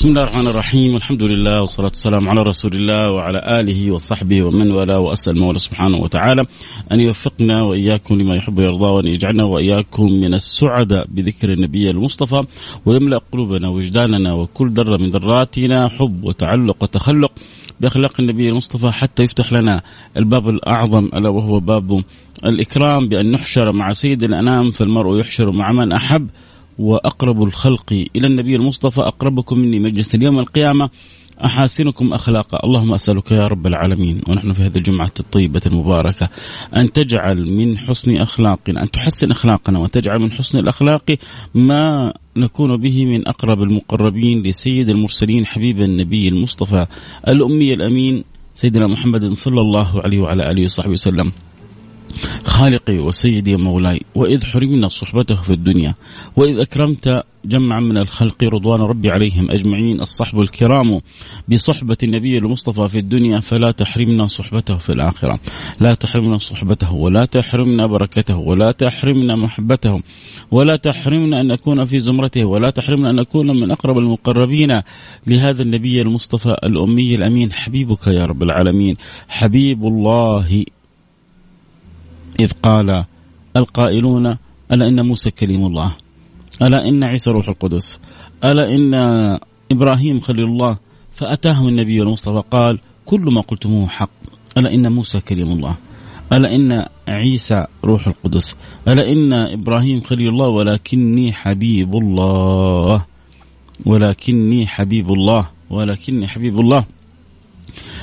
بسم الله الرحمن الرحيم. الحمد لله والصلاة والسلام على رسول الله وعلى آله وصحبه ومن والاه وأسأل المولى سبحانه وتعالى أن يوفقنا وإياكم لما يحب ويرضى وأن يجعلنا وإياكم من السعداء بذكر النبي المصطفى ويملأ قلوبنا وجداننا وكل ذرة من ذراتنا حب وتعلق وتخلق بأخلاق النبي المصطفى حتى يفتح لنا الباب الأعظم ألا وهو باب الإكرام بأن نحشر مع سيد الأنام فالمرء يحشر مع من أحب. وأقرب الخلق إلى النبي المصطفى أقربكم مني مجلس اليوم القيامة أحاسنكم أخلاقا، اللهم أسألك يا رب العالمين ونحن في هذه الجمعة الطيبة المباركة أن تجعل من حسن اخلاقنا، أن تحسن أخلاقنا وتجعل من حسن الأخلاق ما نكون به من أقرب المقربين لسيد المرسلين حبيب النبي المصطفى الأمي الأمين سيدنا محمد صلى الله عليه وعلى آله وصحبه وسلم. خالقي وسيدي مولاي وإذ حرمنا صحبته في الدنيا وإذ أكرمت جمعا من الخلق رضوان ربي عليهم أجمعين الصحب الكرام بصحبة النبي المصطفى في الدنيا فلا تحرمنا صحبته في الآخرة. لا تحرمنا صحبته ولا تحرمنا بركته ولا تحرمنا محبته ولا تحرمنا أن نكون في زمرته ولا تحرمنا أن نكون من أقرب المقربين لهذا النبي المصطفى الأمي الأمين. حبيبك يا رب العالمين. حبيب الله إذ قال القائلون ألا إن موسى كليم الله؟ ألا إن عيسى روح القدس؟ ألا إن إبراهيم خليل الله؟ فأتاهم النبي المصطفى قال كل ما قلتموه حق. ألا إن موسى كليم الله؟ ألا إن عيسى روح القدس؟ ألا إن إبراهيم خليل الله؟ ولكني حبيب الله. ولكني حبيب الله. ولكني حبيب الله.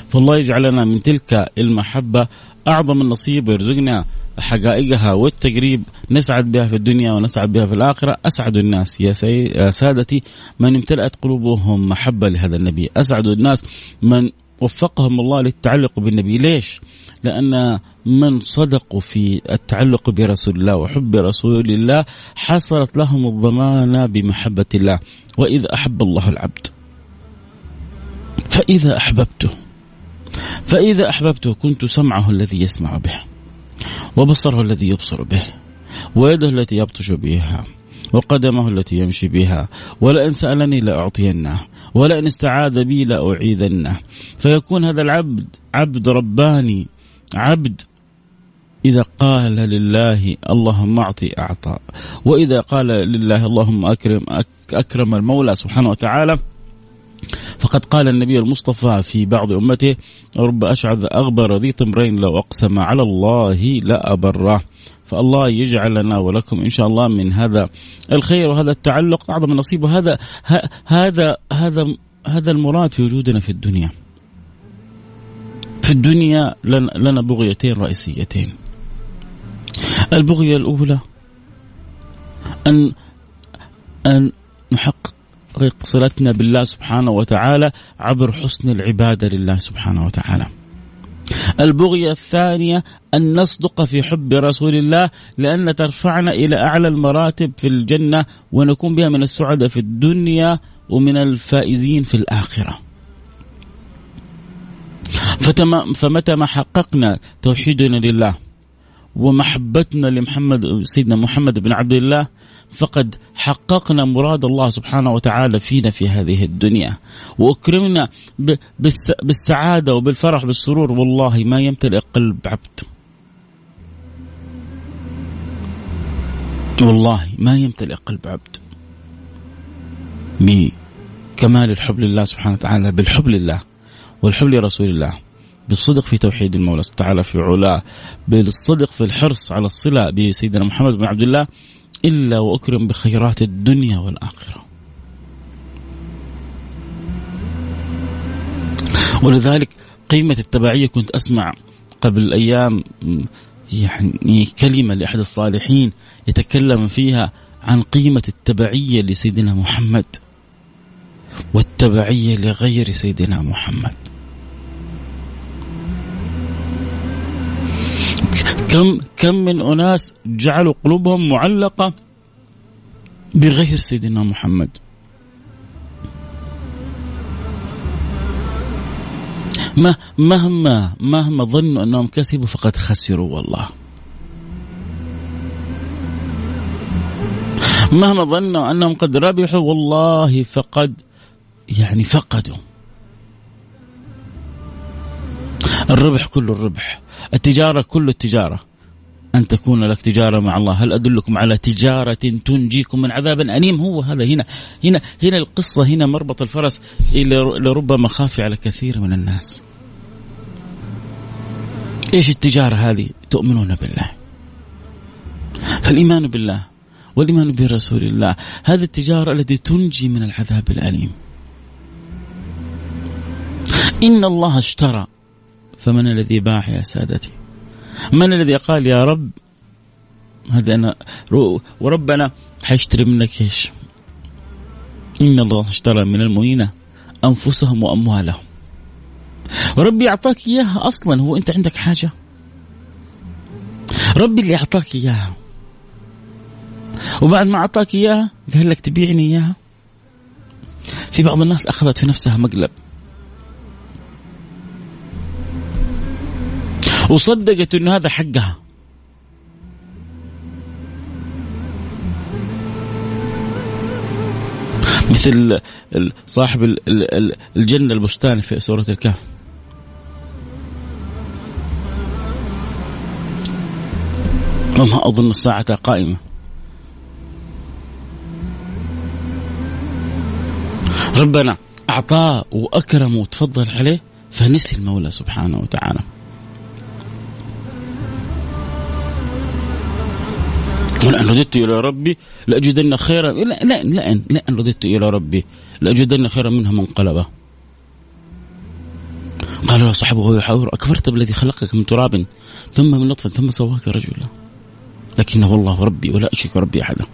فالله يجعلنا من تلك المحبة أعظم النصيب ويرزقنا حقائقها والتقريب نسعد بها في الدنيا ونسعد بها في الآخرة. أسعد الناس يا, سي... يا سادتي من امتلأت قلوبهم محبة لهذا النبي. أسعد الناس من وفقهم الله للتعلق بالنبي. ليش؟ لأن من صدقوا في التعلق برسول الله وحب رسول الله حصلت لهم الضمانة بمحبة الله. وإذا أحب الله العبد فإذا أحببته فإذا أحببته كنت سمعه الذي يسمع به. وبصره الذي يبصر به ويده التي يبطش بها وقدمه التي يمشي بها ولئن سألني لأعطينه ولئن استعاذ بي لأعيذنه. فيكون هذا العبد عبد رباني عبد إذا قال لله اللهم أعطي أعطى. وإذا قال لله اللهم أكرم أكرم المولى سبحانه وتعالى فقد قال النبي المصطفى في بعض أمته رب أشعث أغبر ذي تمرين لو أقسم على الله لأبره فالله يجعل لنا ولكم إن شاء الله من هذا الخير وهذا التعلق أعظم النصيب وهذا هذا هذا هذا المراد في وجودنا في الدنيا. في الدنيا لنا بغيتين رئيسيتين. البغية الأولى أن أن نحقق صلتنا بالله سبحانه وتعالى عبر حسن العبادة لله سبحانه وتعالى. البغية الثانية أن نصدق في حب رسول الله لأن ترفعنا إلى أعلى المراتب في الجنة ونكون بها من السعداء في الدنيا ومن الفائزين في الآخرة فمتى ما حققنا توحيدنا لله ومحبتنا لمحمد سيدنا محمد بن عبد الله فقد حققنا مراد الله سبحانه وتعالى فينا في هذه الدنيا. وأكرمنا بالسعادة وبالفرح بالسرور. والله ما يمتلئ قلب عبد. والله ما يمتلئ قلب عبد. بكمال الحب لله سبحانه وتعالى بالحب لله والحب لرسول الله. بالصدق في توحيد المولى تعالى في علاه بالصدق في الحرص على الصلة بسيدنا محمد بن عبد الله إلا وأكرم بخيرات الدنيا والآخرة. ولذلك قيمة التبعية كنت أسمع قبل أيام يعني كلمة لأحد الصالحين يتكلم فيها عن قيمة التبعية لسيدنا محمد والتبعية لغير سيدنا محمد. كم كم من أناس جعلوا قلوبهم معلقة بغير سيدنا محمد. ما مهما مهما ظنوا أنهم كسبوا فقد خسروا والله. مهما ظنوا أنهم قد ربحوا والله فقد يعني فقدوا. الربح كله الربح. التجارة كل التجارة. أن تكون لك تجارة مع الله. هل أدلكم على تجارة تنجيكم من عذاب أليم؟ هو هذا. هنا هنا هنا القصة هنا مربط الفرس لربما خافي على كثير من الناس. إيش التجارة هذه؟ تؤمنون بالله. فالإيمان بالله والإيمان برسول الله. هذه التجارة التي تنجي من العذاب الأليم. إن الله اشترى فمن الذي باع يا سادتي؟ من الذي قال يا رب هذا أنا وربنا حيشتري منك إيش؟ إن الله اشترى من المؤمنين أنفسهم وأموالهم. ربي أعطاك إياها أصلا هو أنت عندك حاجة؟ ربي اللي أعطاك إياها. وبعد ما أعطاك إياها قال لك تبيعني إياها؟ في بعض الناس أخذت في نفسها مقلب. وصدقت إنه هذا حقها. مثل صاحب الجنة البستان في سورة الكهف. وما أظن الساعة قائمة. ربنا أعطاه وأكرمه وتفضل عليه فنسي المولى سبحانه وتعالى. ولئن رددت إلى ربي لأجدن خيرا. لا لا لئن لئن رددت إلى ربي لأجدن خيرا منها منقلبا قال له صاحبه يحاور أكفرت بالذي خلقك من تراب ثم من نطفة ثم سواك رجلا. لكنه الله ربي ولا أشرك ربي أحدا.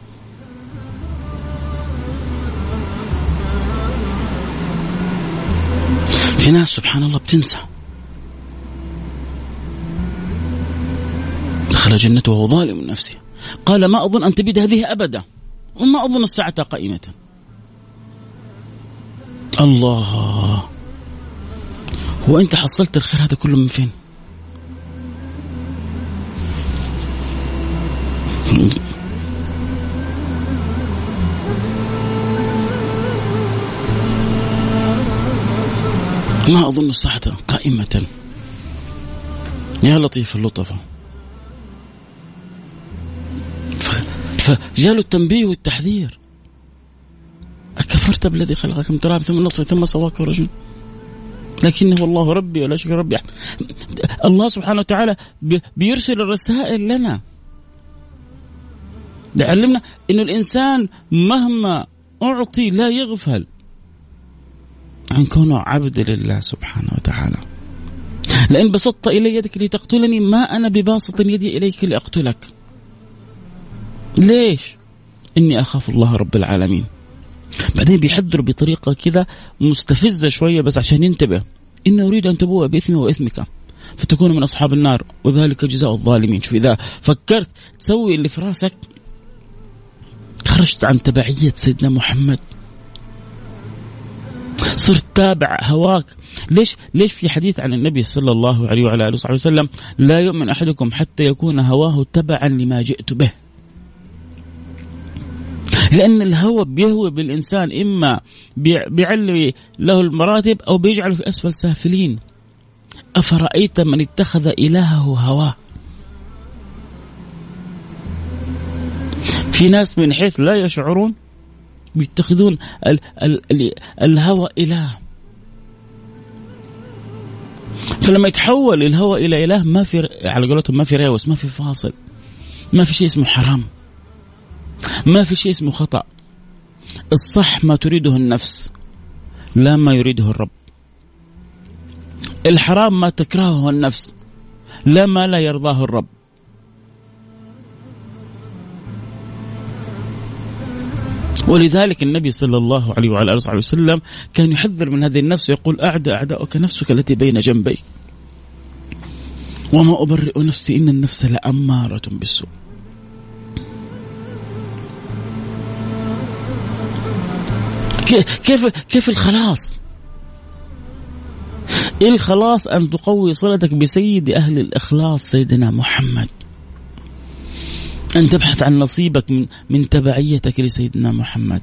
في ناس سبحان الله بتنسى. دخل جنته وهو ظالم نفسه. قال ما أظن أن تبيد هذه أبدا. وما أظن الساعة قائمة. الله. هو أنت حصلت الخير هذا كله من فين؟ ما أظن الساعة قائمة. يا لطيف اللطفة فجاله التنبيه والتحذير. أكفرت بالذي خلقك من تراب ثم نطفة ثم سواك رجل لكنه الله ربي ولا شك ربي الله سبحانه وتعالى بيرسل الرسائل لنا. يعلمنا أن الإنسان مهما أعطي لا يغفل عن كونه عبد لله سبحانه وتعالى. لئن بسطت إلي يدك لتقتلني ما أنا بباسط يدي إليك لأقتلك. ليش؟ إني أخاف الله رب العالمين. بعدين بيحذر بطريقة كذا مستفزة شوية بس عشان ينتبه. إن أريد أن تبوء بإثمي وإثمك فتكون من أصحاب النار وذلك جزاء الظالمين. شوف إذا فكرت تسوي اللي في راسك خرجت عن تبعية سيدنا محمد. صرت تابع هواك. ليش؟ ليش في حديث عن النبي صلى الله عليه وعلى آله وصحبه وسلم لا يؤمن أحدكم حتى يكون هواه تبعا لما جئت به لأن الهوى بيهوي بالإنسان إما بيعلي له المراتب أو بيجعله في أسفل سافلين. أفرأيت من اتخذ إلهه هواه؟ في ناس من حيث لا يشعرون بيتخذون ال ال ال الهوى إله. فلما يتحول الهوى إلى إله ما في على قولتهم ما في ريوس ما في فاصل ما في شيء اسمه حرام. ما في شيء اسمه خطأ. الصح ما تريده النفس لا ما يريده الرب. الحرام ما تكرهه النفس لا ما لا يرضاه الرب. ولذلك النبي صلى الله عليه وعلى آله وسلم كان يحذر من هذه النفس يقول اعدى أعداؤك نفسك التي بين جنبيك. وما أبرئ نفسي إن النفس لأمارة بالسوء. كيف كيف الخلاص؟ إيه الخلاص أن تقوي صلتك بسيد أهل الإخلاص سيدنا محمد؟ أن تبحث عن نصيبك من من تبعيتك لسيدنا محمد.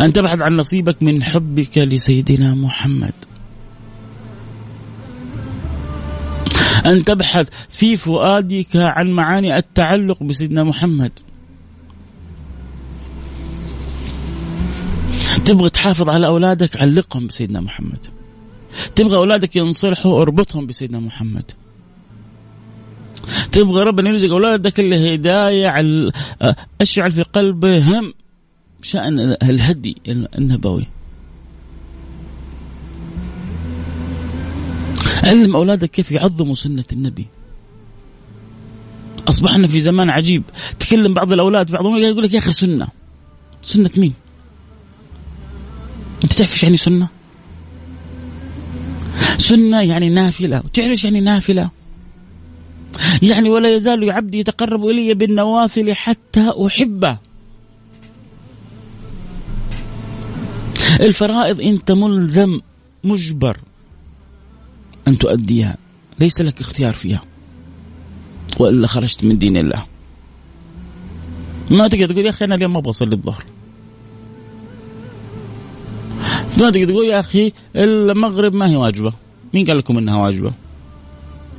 أن تبحث عن نصيبك من حبك لسيدنا محمد. أن تبحث في فؤادك عن معاني التعلق بسيدنا محمد. تبغى تحافظ على أولادك علقهم بسيدنا محمد. تبغى أولادك ينصلحوا اربطهم بسيدنا محمد. تبغى ربنا يرزق أولادك الهداية أشعل في قلبهم شأن الهدي النبوي. علم أولادك كيف يعظموا سنة النبي. أصبحنا في زمان عجيب. تكلم بعض الأولاد بعضهم يقول لك يا أخي سنة. سنة مين؟ انت تعرف إيش يعني سنة؟ سنة يعني نافلة. وتعرف إيش يعني نافلة؟ يعني ولا يزال عبدي يتقرب إلي بالنوافل حتى أحبه. الفرائض انت ملزم مجبر أن تؤديها. ليس لك اختيار فيها. وإلا خرجت من دين الله. ما تقدر تقول يا أخي أنا اليوم ما أبغى اصلي الظهر ما تقدر تقول يا أخي المغرب ما هي واجبة. مين قال لكم إنها واجبة؟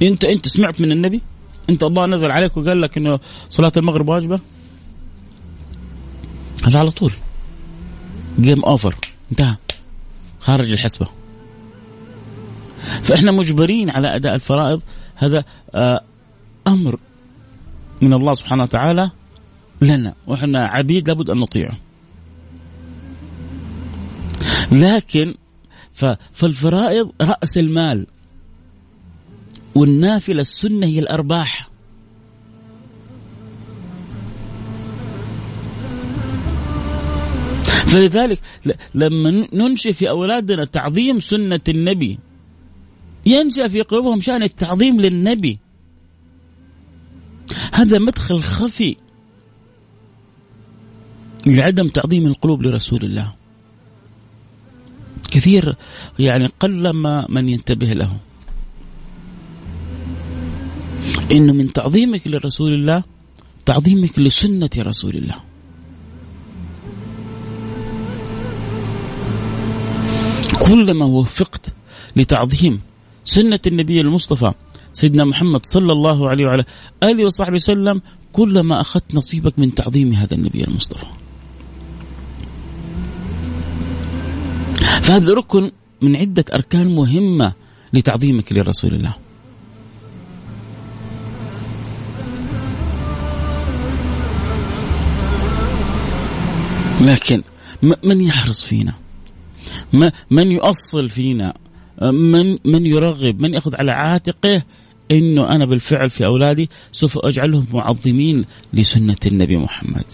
انت أنت سمعت من النبي؟ أنت الله نزل عليك وقال لك إنه صلاة المغرب واجبة؟ هذا على طول. جيم اوفر انتهى. خارج الحسبة. فإحنا مجبرين على أداء الفرائض. هذا آه، أمر من الله سبحانه وتعالى لنا. وإحنا عبيد لابد أن نطيعه. لكن فالفرائض رأس المال. والنافلة السنة هي الأرباح. فلذلك لما ننشئ في أولادنا تعظيم سنة النبي ينشأ في قلوبهم شأن التعظيم للنبي. هذا مدخل خفي لعدم تعظيم القلوب لرسول الله. كثير يعني قلما من ينتبه له. إنه من تعظيمك لرسول الله تعظيمك لسنة رسول الله. كلما وفقت لتعظيم سنة النبي المصطفى سيدنا محمد صلى الله عليه وعلى آله وصحبه وسلم كلما أخذت نصيبك من تعظيم هذا النبي المصطفى. فهذا ركن من عدة أركان مهمة لتعظيمك لرسول الله. لكن من يحرص فينا؟ من يؤصل فينا؟ من من يرغب؟ من يأخذ على عاتقه إنه أنا بالفعل في أولادي سوف أجعلهم معظمين لسنة النبي محمد.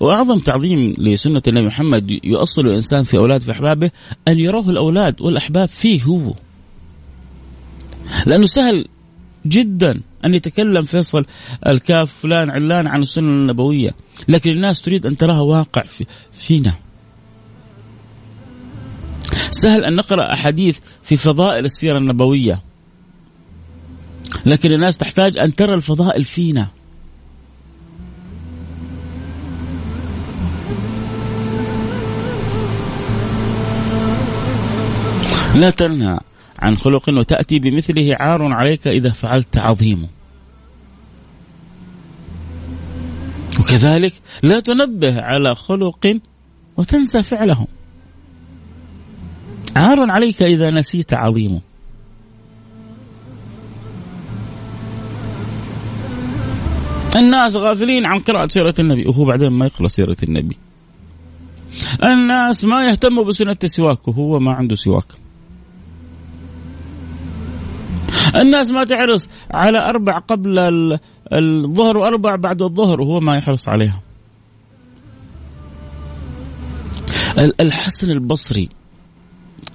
وأعظم تعظيم لسنة النبي محمد يؤصل الإنسان في أولاده في أحبابه أن يروه الأولاد والأحباب فيه هو. لأنه سهل جدا أن يتكلم فيصل الكاف فلان علان عن السنة النبوية، لكن الناس تريد أن تراها واقع في فينا. سهل أن نقرأ أحاديث في فضائل السيرة النبوية لكن الناس تحتاج أن ترى الفضائل فينا لا تنهى عن خلق وتأتي بمثله عار عليك إذا فعلت عظيم. وكذلك لا تنبه على خلق وتنسى فعله عار عليك إذا نسيت عظيمه الناس غافلين عن قراءة سيرة النبي وهو بعدين ما يقرأ سيرة النبي. الناس ما يهتموا بسنة السواك وهو ما عنده سواك. الناس ما تحرص على أربع قبل الظهر وأربع بعد الظهر وهو ما يحرص عليها. الحسن البصري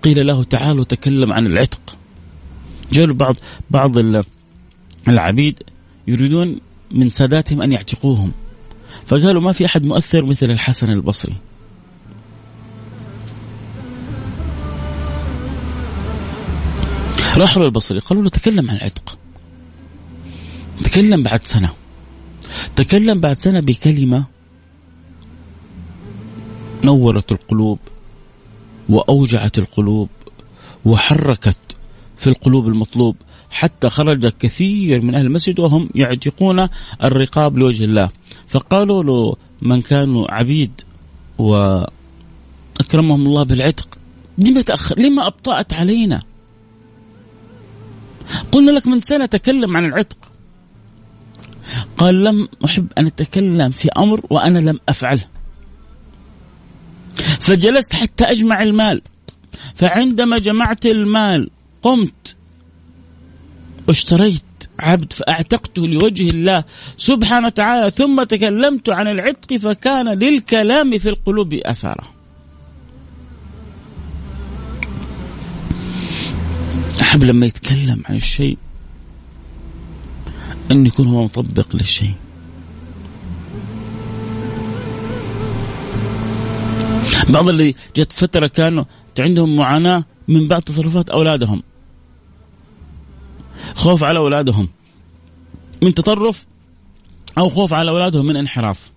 قيل له تعال وتكلم عن العتق. جاءوا بعض بعض العبيد يريدون من ساداتهم أن يعتقوهم. فقالوا ما في أحد مؤثر مثل الحسن البصري. راحوا للبصري قالوا له تكلم عن العتق. تكلم بعد سنة. تكلم بعد سنة بكلمة نورت القلوب وأوجعت القلوب وحركت في القلوب المطلوب حتى خرج كثير من أهل المسجد وهم يعتقون الرقاب لوجه الله. فقالوا له من كانوا عبيد وأكرمهم الله بالعتق لما تاخر لما أبطأت علينا؟ قلنا لك من سنة تكلم عن العتق. قال لم أحب أن أتكلم في أمر وأنا لم أفعله. فجلست حتى أجمع المال. فعندما جمعت المال قمت. واشتريت عبد فأعتقته لوجه الله سبحانه وتعالى ثم تكلمت عن العتق فكان للكلام في القلوب اثره. أحب لما يتكلم عن الشيء إن يكون هو مطبق للشيء. بعض اللي جت فترة كانوا عندهم معاناة من بعض تصرفات أولادهم. خوف على أولادهم. من تطرف أو خوف على أولادهم من انحراف.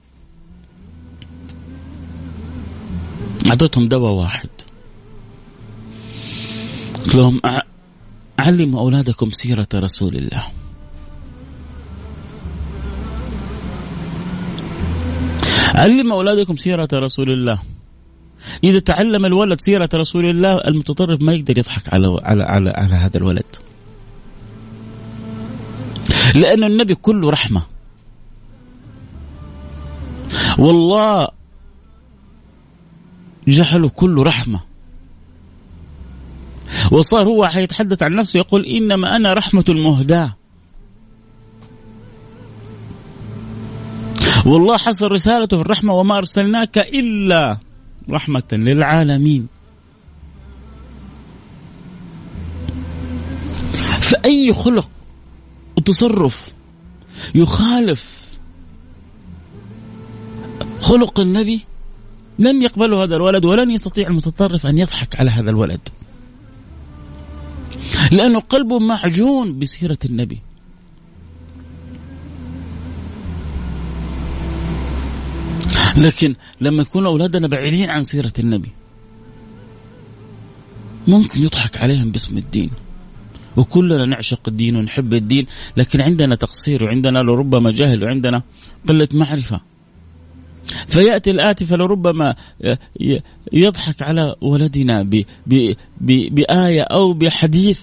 أعطيتهم دواء واحد. قلت لهم علموا أولادكم سيرة رسول الله علموا أولادكم سيرة رسول الله إذا تعلم الولد سيرة رسول الله المتطرف ما يقدر يضحك على على على, على هذا الولد. لأن النبي كله رحمة. والله جعله كله رحمة. وصار هو حيتحدث عن نفسه يقول إنما أنا رحمة المهداة. والله حصل رسالته في الرحمة وما أرسلناك إلا رحمة للعالمين فأي خلق وتصرف يخالف خلق النبي لن يقبله هذا الولد ولن يستطيع المتطرف أن يضحك على هذا الولد لأنه قلبه معجون بسيرة النبي. لكن لما يكون أولادنا بعيدين عن سيرة النبي ممكن يضحك عليهم باسم الدين. وكلنا نعشق الدين ونحب الدين لكن عندنا تقصير وعندنا لربما جهل وعندنا قلة معرفة. فيأتي الآتي فلربما يضحك على ولدنا بآية أو بحديث.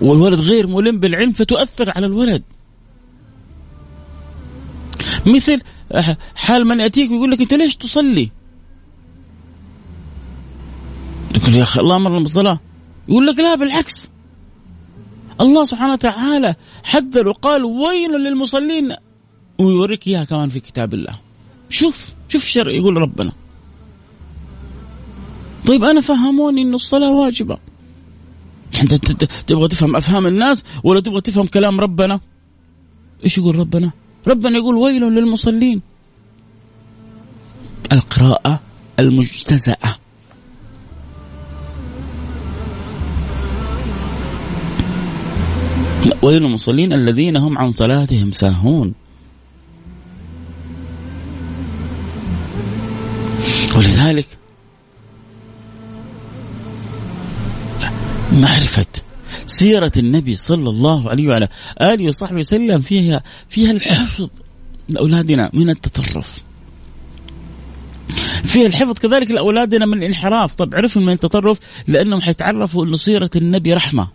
والولد غير ملم بالعلم فتؤثر على الولد. مثل حال من يأتيك ويقول لك أنت ليش تصلي؟ تقول يا أخي الله أمرنا بالصلاة. يقول لك لا بالعكس. الله سبحانه وتعالى حذر وقال ويل للمصلين ويوريك إياها كمان في كتاب الله. شوف شوف الشرع يقول ربنا. طيب أنا فهموني إنه الصلاة واجبة. أنت تبغى تفهم أفهام الناس ولا تبغى تفهم كلام ربنا؟ إيش يقول ربنا؟ ربنا يقول ويل للمصلين. القراءة المجتزأة. ويل للمصلين الذين هم عن صلاتهم ساهون. سيرة النبي صلى الله عليه وعلى آله وصحبه وسلم فيها فيها الحفظ لأولادنا من التطرف. فيها الحفظ كذلك لأولادنا من الانحراف. طب عرفوا من التطرف؟ لأنهم حيتعرفوا أن سيرة النبي رحمة.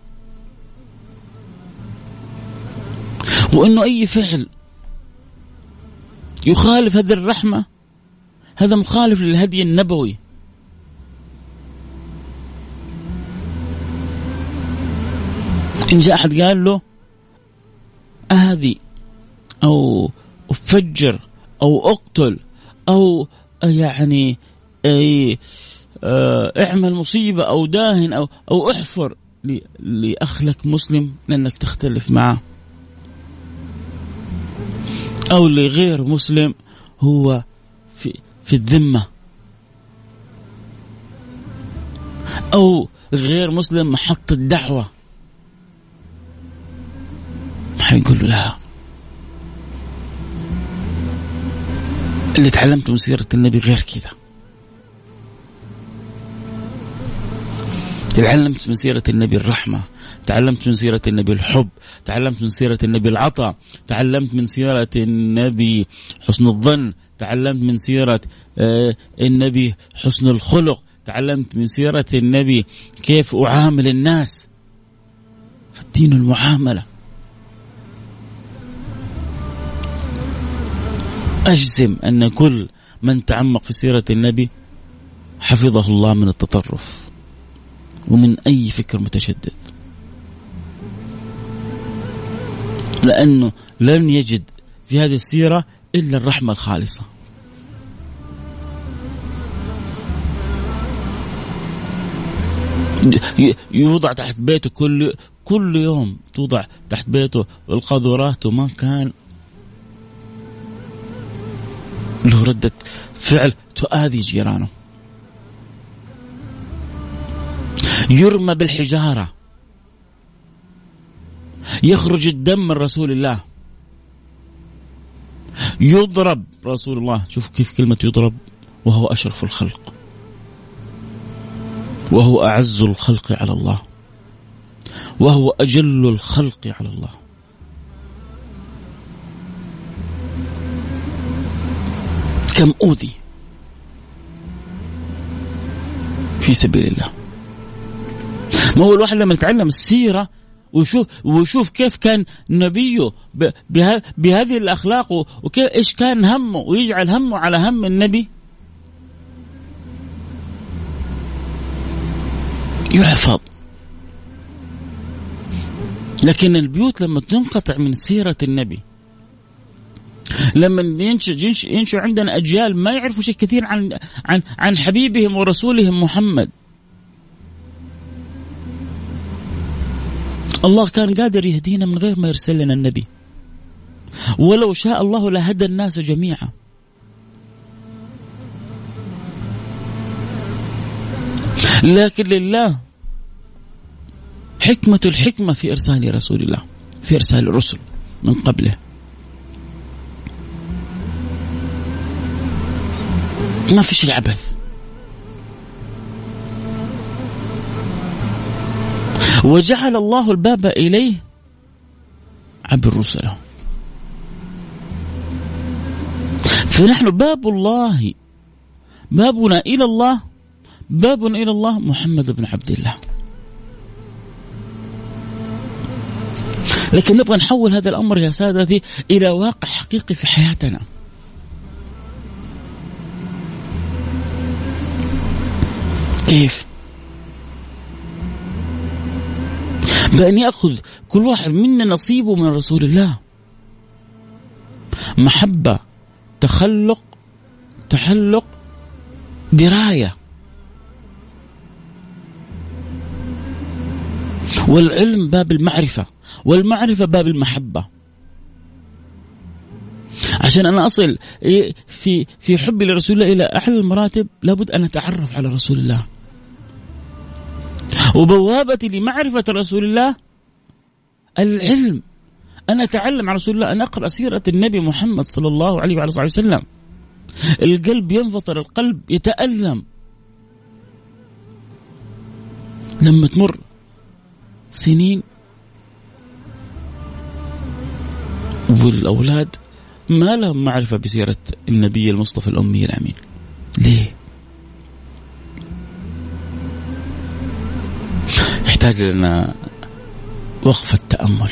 وأنه أي فعل يخالف هذه الرحمة هذا مخالف للهدي النبوي. إن جاء أحد قال له آذي أو أفجر أو أقتل أو يعني أي آه، اعمل مصيبة أو داهن أو أو احفر لأخ لك مسلم لأنك تختلف معه. أو لغير مسلم هو في في الذمة. أو غير مسلم محط الدعوة. حيقول له لا. اللي تعلمته من سيرة النبي غير كذا. تعلمت من سيرة النبي الرحمة تعلمت من سيرة النبي الحب تعلمت من سيرة النبي العطاء تعلمت من سيرة النبي حسن الظن تعلمت من سيرة آه، النبي حسن الخلق تعلمت من سيرة النبي كيف أعامل الناس. فالدين المعاملة. أجزم أن كل من تعمق في سيرة النبي حفظه الله من التطرف ومن أي فكر متشدد. لأنه لن يجد في هذه السيرة إلا الرحمة الخالصة. يوضع تحت بيته كل كل يوم توضع تحت بيته القاذورات وما كان له ردة فعل تؤذي جيرانه. يرمى بالحجارة. يخرج الدم من رسول الله. يضرب رسول الله. شوف كيف كلمة يضرب. وهو أشرف الخلق. وهو أعز الخلق على الله. وهو أجل الخلق على الله. كم أوذي في سبيل الله. ما هو الواحد لما يتعلم السيرة وشوف وشوف كيف كان نبيه بهذه الأخلاق وكيف إيش كان همه ويجعل همه على هم النبي. يحفظ. لكن البيوت لما تنقطع من سيرة النبي لما ينشأ ينشأ عندنا أجيال ما يعرفوا شيء كثير عن عن عن حبيبهم ورسولهم محمد. الله كان قادر يهدينا من غير ما يرسل لنا النبي. ولو شاء الله لهدى الناس جميعا. لكن لله حكمة الحكمة في إرسال رسول الله في إرسال الرسل من قبله. ما في شيء عبث وجعل الله الباب إليه عبر رسله. فنحن باب الله بابنا إلى الله بابنا إلى الله محمد بن عبد الله. لكن نبغى نحول هذا الأمر يا سادتي إلى واقع حقيقي في حياتنا. كيف؟ بأن يأخذ كل واحد منا نصيبه من رسول الله. محبة تخلق تحلق دراية. والعلم باب المعرفة والمعرفة باب المحبة. عشان أنا أصل في في حبي لرسول الله إلى أعلى المراتب لابد أن أتعرف على رسول الله. وبوابتي لمعرفة رسول الله العلم. أن أتعلم عن رسول الله أن أقرأ سيرة النبي محمد صلى الله عليه وعلى صحبه وسلم. القلب ينفطر القلب يتألم. لما تمر سنين والأولاد ما لهم معرفة بسيرة النبي المصطفى الأمي الأمين. ليه؟ يحتاج لنا وقفة تأمل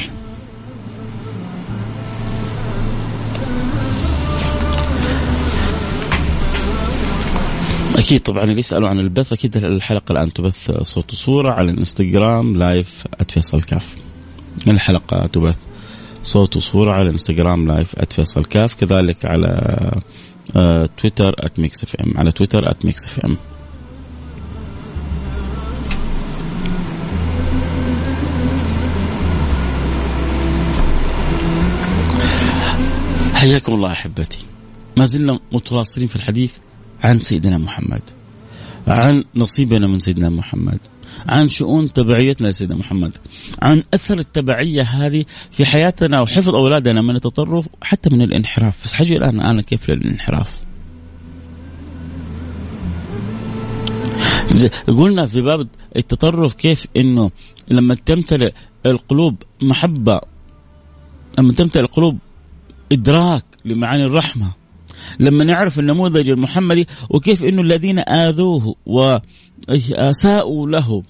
أكيد طبعا اللي يسألوا عن البث أكيد الحلقة الآن تبث صوت وصورة على الإنستغرام live @فيصل كاف. الحلقة تبث صوت وصورة على الإنستغرام live @فيصل كاف كذلك على آه، تويتر @Mix FM على تويتر @Mix FM حياكم الله أحبتي. ما زلنا متواصلين في الحديث عن سيدنا محمد عن نصيبنا من سيدنا محمد عن شؤون تبعيتنا لسيدنا محمد عن أثر التبعية هذه في حياتنا وحفظ أولادنا من التطرف حتى من الانحراف. بس حاجة الآن أنا كيف للانحراف؟ قلنا في باب التطرف كيف إنه لما تمتلئ القلوب محبة لما تمتلئ القلوب إدراك لمعاني الرحمة. لما نعرف النموذج المحمدي وكيف إنه الذين آذوه وأساءوا له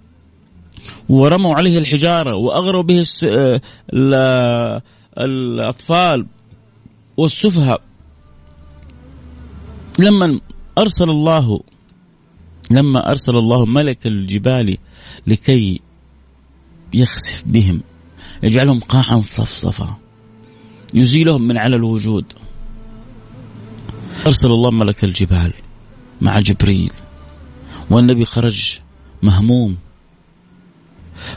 ورموا عليه الحجارة وأغروا به الأطفال والسفهاء. لما أرسل الله لما أرسل الله ملك الجبال لكي يخسف بهم يجعلهم قاعا صفصفا. يزيلهم من على الوجود. أرسل الله ملك الجبال مع جبريل والنبي خرج مهموم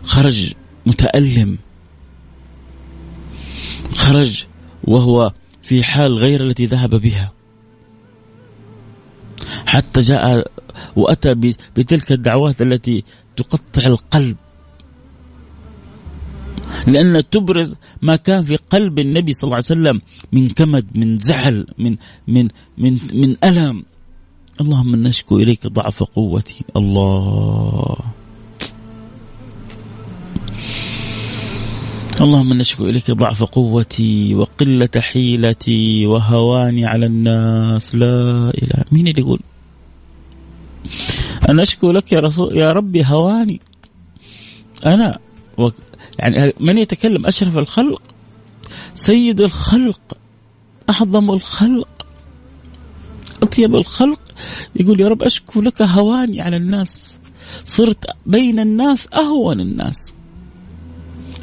خرج متألم خرج وهو في حال غير التي ذهب بها. حتى جاء وأتى بتلك الدعوات التي تقطع القلب. لأن تبرز ما كان في قلب النبي صلى الله عليه وسلم من كمد من زعل من من من من ألم. اللهم نشكو إليك ضعف قوتي. الله. اللهم نشكو إليك ضعف قوتي وقلة حيلتي وهواني على الناس. لا إله. مين اللي يقول؟ أنا أشكو لك يا رسول يا ربي هواني. أنا يعني من يتكلم أشرف الخلق؟ سيد الخلق أعظم الخلق أطيب الخلق. يقول يا رب أشكو لك هواني على الناس. صرت بين الناس أهون الناس.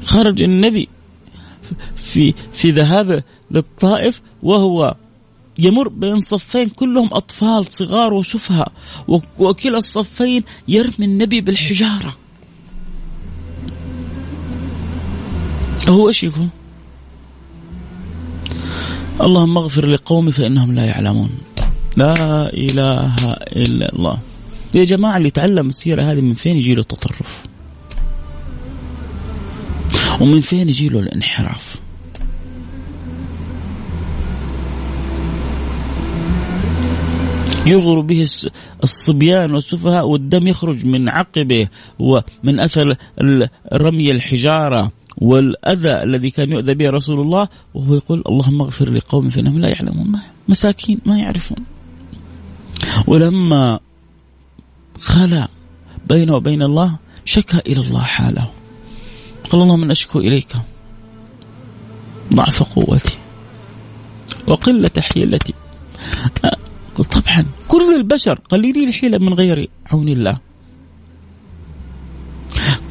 خرج النبي في في ذهابه للطائف وهو يمر بين صفين كلهم أطفال صغار وسفهاء وكلا الصفين يرمي النبي بالحجارة. هو إيش يقول؟ اللهم اغفر لقومي فإنهم لا يعلمون لا إله إلا الله يا جماعة اللي يتعلم السيرة هذه من فين يجي له التطرف؟ ومن فين يجي له الانحراف؟ يغر به الصبيان والسفهاء والدم يخرج من عقبه ومن أثر رمي الحجارة والأذى الذي كان يؤذى به رسول الله وهو يقول اللهم اغفر لقومي فانهم لا يعلمون. ما مساكين ما يعرفون. ولما خلا بينه وبين الله شكى إلى الله حاله. قال اللهم من أشكو إليك ضعف قوتي وقلة حيلتي. طبعا كل البشر قليلي الحيلة من غير عون الله.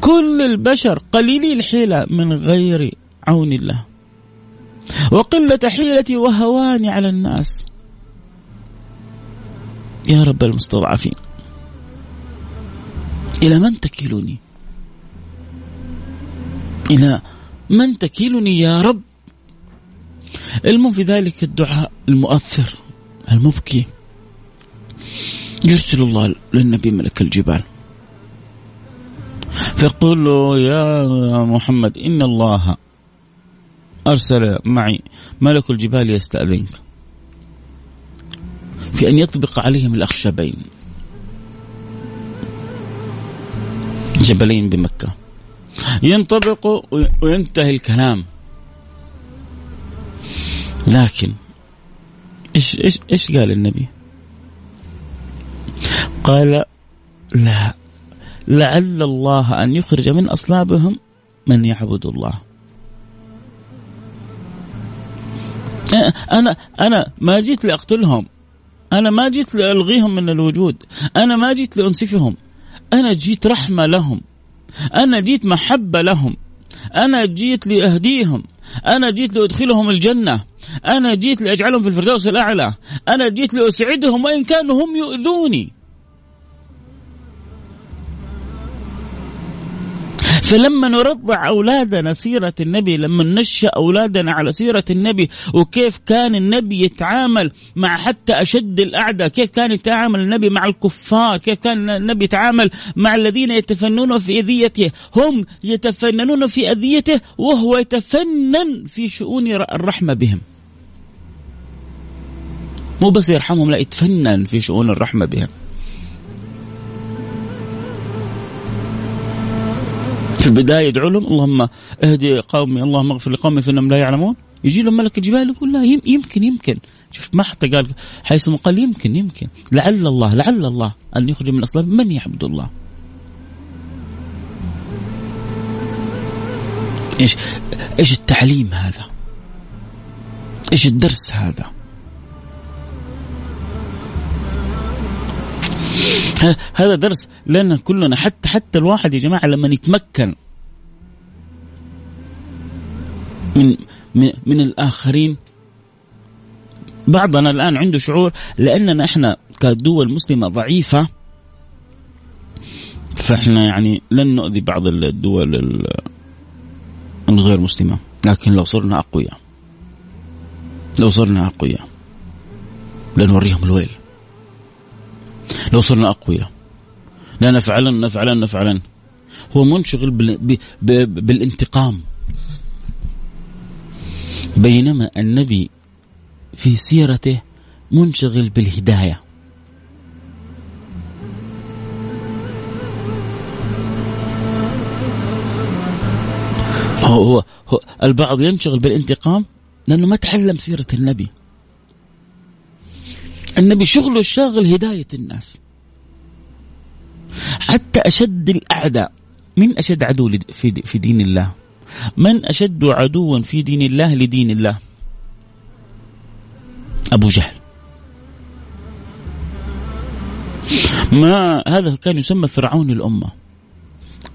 كل البشر قليلي الحيلة من غير عون الله. وقلة حيلتي وهواني على الناس. يا رب المستضعفين. إلى من تكلني إلى من تكلني يا رب؟ المهم في ذلك الدعاء المؤثر المبكي. يرسل الله للنبي ملك الجبال. فيقول له يا محمد إن الله أرسل معي ملك الجبال يستأذنك في أن يطبق عليهم الأخشبين. جبلين بمكة. ينطبق وينتهي الكلام. لكن إيش إيش إيش قال النبي؟ قال لا. لعل الله أن يخرج من أصلابهم من يعبد الله. أنا أنا ما جيت لأقتلهم. أنا ما جيت لألغيهم من الوجود. أنا ما جيت لانسفهم أنا جيت رحمة لهم. أنا جيت محبة لهم. أنا جيت لأهديهم. أنا جيت لأدخلهم الجنة. أنا جيت لأجعلهم في الفردوس الأعلى. أنا جيت لأسعدهم وإن كانوا هم يؤذوني. فلما نرضع أولادنا سيرة النبي لما ننشأ أولادنا على سيرة النبي وكيف كان النبي يتعامل مع حتى أشد الأعداء، كيف كان يتعامل النبي مع الكفار، كيف كان النبي يتعامل مع الذين يتفننون في أذيته، هم يتفننون في أذيته وهو يتفنن في شؤون الرحمة بهم. مو بس يرحمهم لا يتفنن في شؤون الرحمة بهم. في البداية يدعو لهم اللهم اهدي قومي اللهم اغفر لقومي فإنهم لا يعلمون يجي لهم ملك الجبال يقول لا يمكن يمكن شوف ما حتى قال حيث قال يمكن يمكن لعل الله لعل الله أن يخرج من أصلاب من يعبد الله إيش إيش التعليم هذا؟ إيش الدرس هذا؟ هذا درس لنا كلنا حتى حتى الواحد يا جماعة لما يتمكن من من, من الآخرين بعضنا الآن عنده شعور لأننا إحنا كدول مسلمة ضعيفة فإحنا يعني لن نؤذي بعض الدول الغير مسلمة. لكن لو صرنا أقوياء لو صرنا أقوياء لنوريهم الويل. لو صرنا أقوياء. لا نفعلن نفعلن نفعلن. هو منشغل بالانتقام. بينما النبي في سيرته منشغل بالهداية. هو, هو, هو البعض ينشغل بالانتقام لأنه ما تعلم سيرة النبي. النبي شغله الشاغل هداية الناس. حتى أشد الأعداء من أشد عدو في دين الله؟ من أشد عدوا في دين الله لدين الله؟ أبو جهل. ما هذا كان يسمى فرعون الأمة.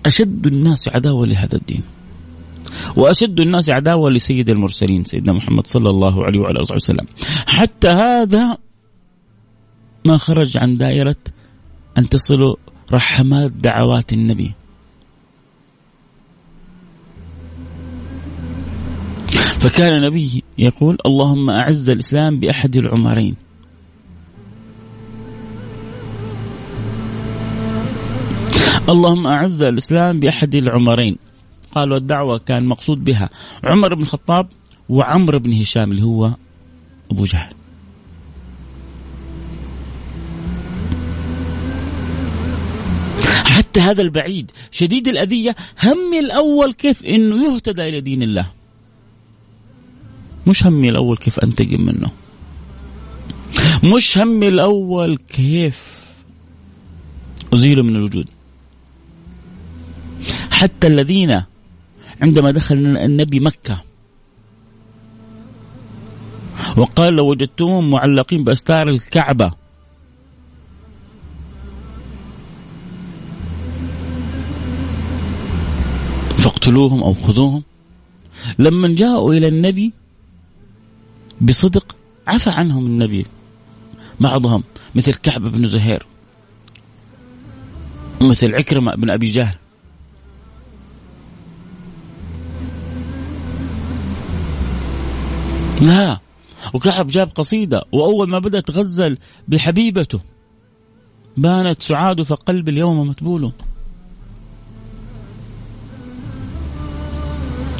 أشد الناس عداوة لهذا الدين. وأشد الناس عداوة لسيد المرسلين سيدنا محمد صلى الله عليه وعلى آله وسلم. حتى هذا ما خرج عن دائرة أن تصلوا رحمات دعوات النبي. فكان النبي يقول اللهم أعز الإسلام بأحد العمرين. اللهم أعز الإسلام بأحد العمرين. قالوا الدعوة كان مقصود بها عمر بن الخطاب وعمر بن هشام اللي هو أبو جهل. حتى هذا البعيد. شديد الأذية همي الأول كيف أنه يهتدى إلى دين الله. مش همي الأول كيف أنتقم منه. مش همي الأول كيف أزيله من الوجود. حتى الذين عندما دخل النبي مكة وقال لو وجدتموهم معلقين بأستار الكعبة فاقتلوهم أو خذوهم. لما جاءوا إلى النبي بصدق عفى عنهم النبي بعضهم مثل كعب بن زهير مثل عكرمة بن أبي جهل. لا وكعب جاب قصيدة وأول ما بدأت غزل بحبيبته بانت سعاد فقلب اليوم متبول.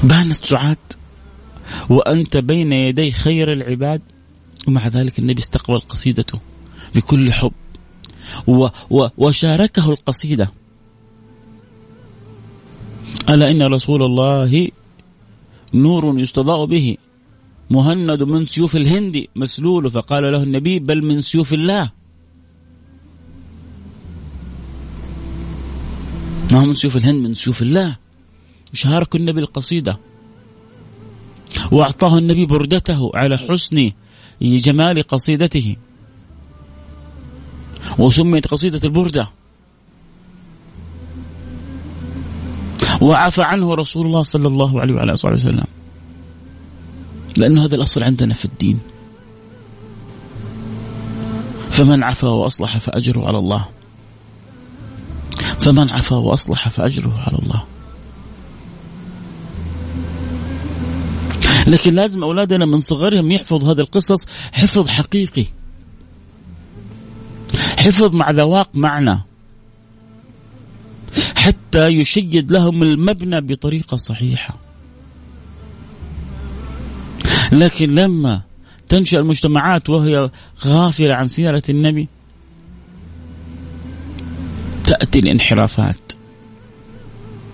بانت سعاد وأنت بين يدي خير العباد. ومع ذلك النبي استقبل قصيدته بكل حب. و و وشاركه القصيدة. ألا إن رسول الله نور يستضاء به. مهند من سيوف الهند مسلول. فقال له النبي بل من سيوف الله. ما هو من سيوف الهند؟ من سيوف الله. شارك النبي القصيدة. وأعطاه النبي بردته على حسن جمال قصيدته. وسميت قصيدة البردة. وعفى عنه رسول الله صلى الله عليه وعلى آله وسلم. لأنه هذا الأصل عندنا في الدين. فمن عفا وأصلح فأجره على الله. فمن عفا وأصلح فأجره على الله. لكن لازم أولادنا من صغرهم يحفظوا هذه القصص. حفظ حقيقي. حفظ مع ذواق معنى. حتى يشيد لهم المبنى بطريقة صحيحة. لكن لما تنشأ المجتمعات وهي غافلة عن سيرة النبي تأتي الانحرافات.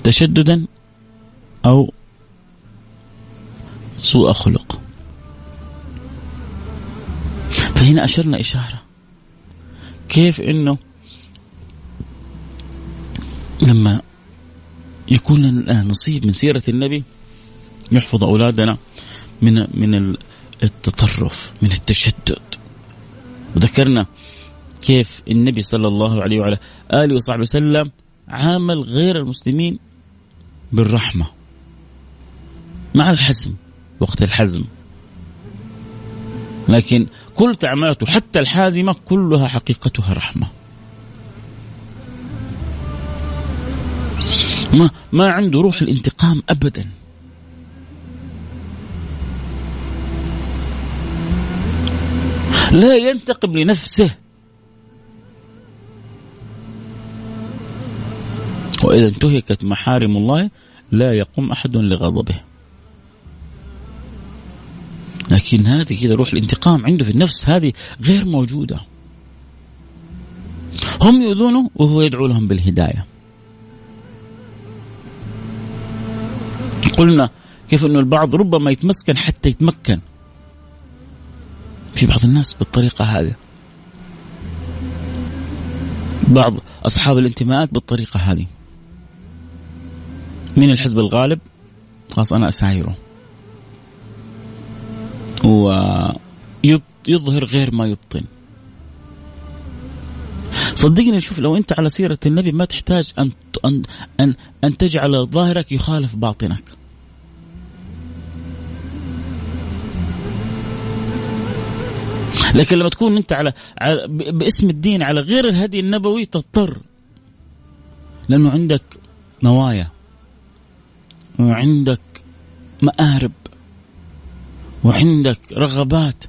تشددا أو سوء خلق. فهنا أشرنا إشارة. كيف أنه لما يكون لنا نصيب من سيرة النبي يحفظ أولادنا من من التطرف من التشدد. وذكرنا كيف النبي صلى الله عليه وعلى آله وصحبه وسلم عامل غير المسلمين بالرحمة. مع الحزم. وقت الحزم. لكن كل تعاملاته حتى الحازمة كلها حقيقتها رحمة. ما ما عنده روح الانتقام أبدا. لا ينتقم لنفسه. وإذا انتهكت محارم الله لا يقوم أحد لغضبه. لكن هذه كذا روح الانتقام عنده في النفس هذه غير موجودة. هم يؤذونه وهو يدعو لهم بالهداية. قلنا كيف أنه البعض ربما يتمسكن حتى يتمكن في بعض الناس بالطريقة هذه. بعض أصحاب الانتماءات بالطريقة هذه. من الحزب الغالب؟ خلاص أنا أسايره. ويظهر غير ما يبطن. صدقني شوف لو أنت على سيرة النبي ما تحتاج أن ان ان, أن تجعل ظاهرك يخالف باطنك. لكن لما تكون أنت على, على باسم الدين على غير الهدي النبوي تضطر. لأنه عندك نوايا وعندك مآرب. وعندك رغبات.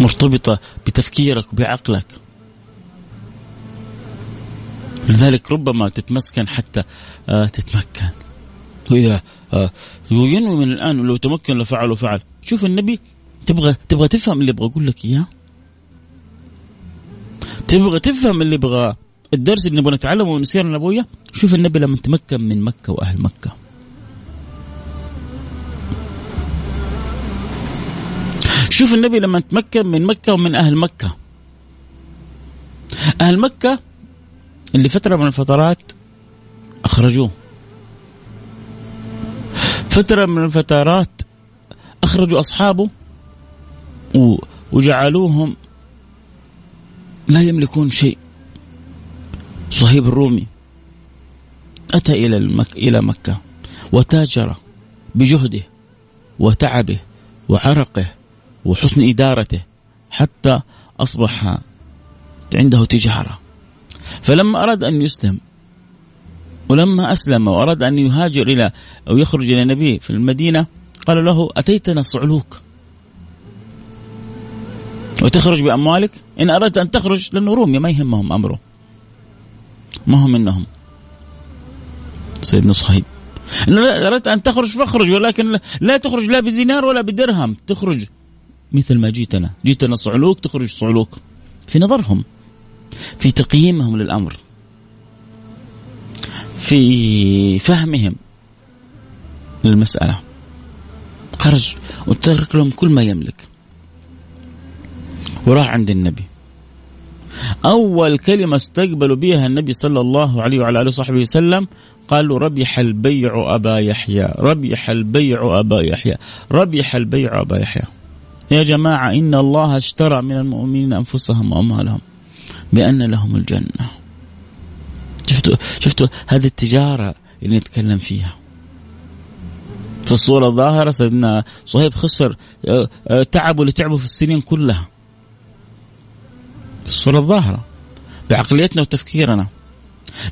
مرتبطة بتفكيرك وبعقلك لذلك ربما تتمسكن حتى آه، تتمكن. وإذا آه، ينوي من الآن ولو تمكن لفعل وفعل. شوف النبي تبغى تبغى تفهم اللي أبغى أقول لك إياه. تبغى تفهم اللي يبغى الدرس اللي نبغى نتعلمه من السيره النبويه شوف النبي لما تمكن من مكة وأهل مكة. شوف النبي لما تمكن من مكة ومن أهل مكة. أهل مكة اللي فترة من الفترات أخرجوه. فترة من الفترات أخرجوا أصحابه وجعلوهم لا يملكون شيء. صهيب الرومي أتى إلى المك... إلى مكة وتاجر بجهده وتعبه وعرقه وحسن إدارته حتى أصبح عنده تجارة. فلما أراد أن يسلم ولما أسلم وأراد أن يهاجر إلى أو يخرج إلى النبي في المدينة قال له أتيتنا صعلوك. وتخرج بأموالك؟ إن أردت أن تخرج لأنه رومي ما يهمهم أمره. ما هو منهم؟ سيدنا صهيب. إن أردت أن تخرج فاخرج ولكن لا تخرج لا بدينار ولا بدرهم تخرج مثل ما جيتنا. جيتنا صعلوك تخرج صعلوك. في نظرهم. في تقييمهم للأمر. في فهمهم للمسألة. خرج وترك لهم كل ما يملك. وراح عند النبي. أول كلمة استقبلوا بها النبي صلى الله عليه وعلى آله وصحبه وسلم قالوا ربح البيع أبا يحيى ربح البيع أبا يحيى ربح البيع أبا يحيى. يا جماعة إن الله اشترى من المؤمنين أنفسهم وأموالهم بأن لهم الجنة. شفتوا؟ شفتوا؟ هذه التجارة اللي نتكلم فيها. في الصورة الظاهرة سيدنا صهيب خسر آه، آه، تعبوا اللي تعبوا في السنين كلها. الصورة الظاهرة بعقليتنا وتفكيرنا.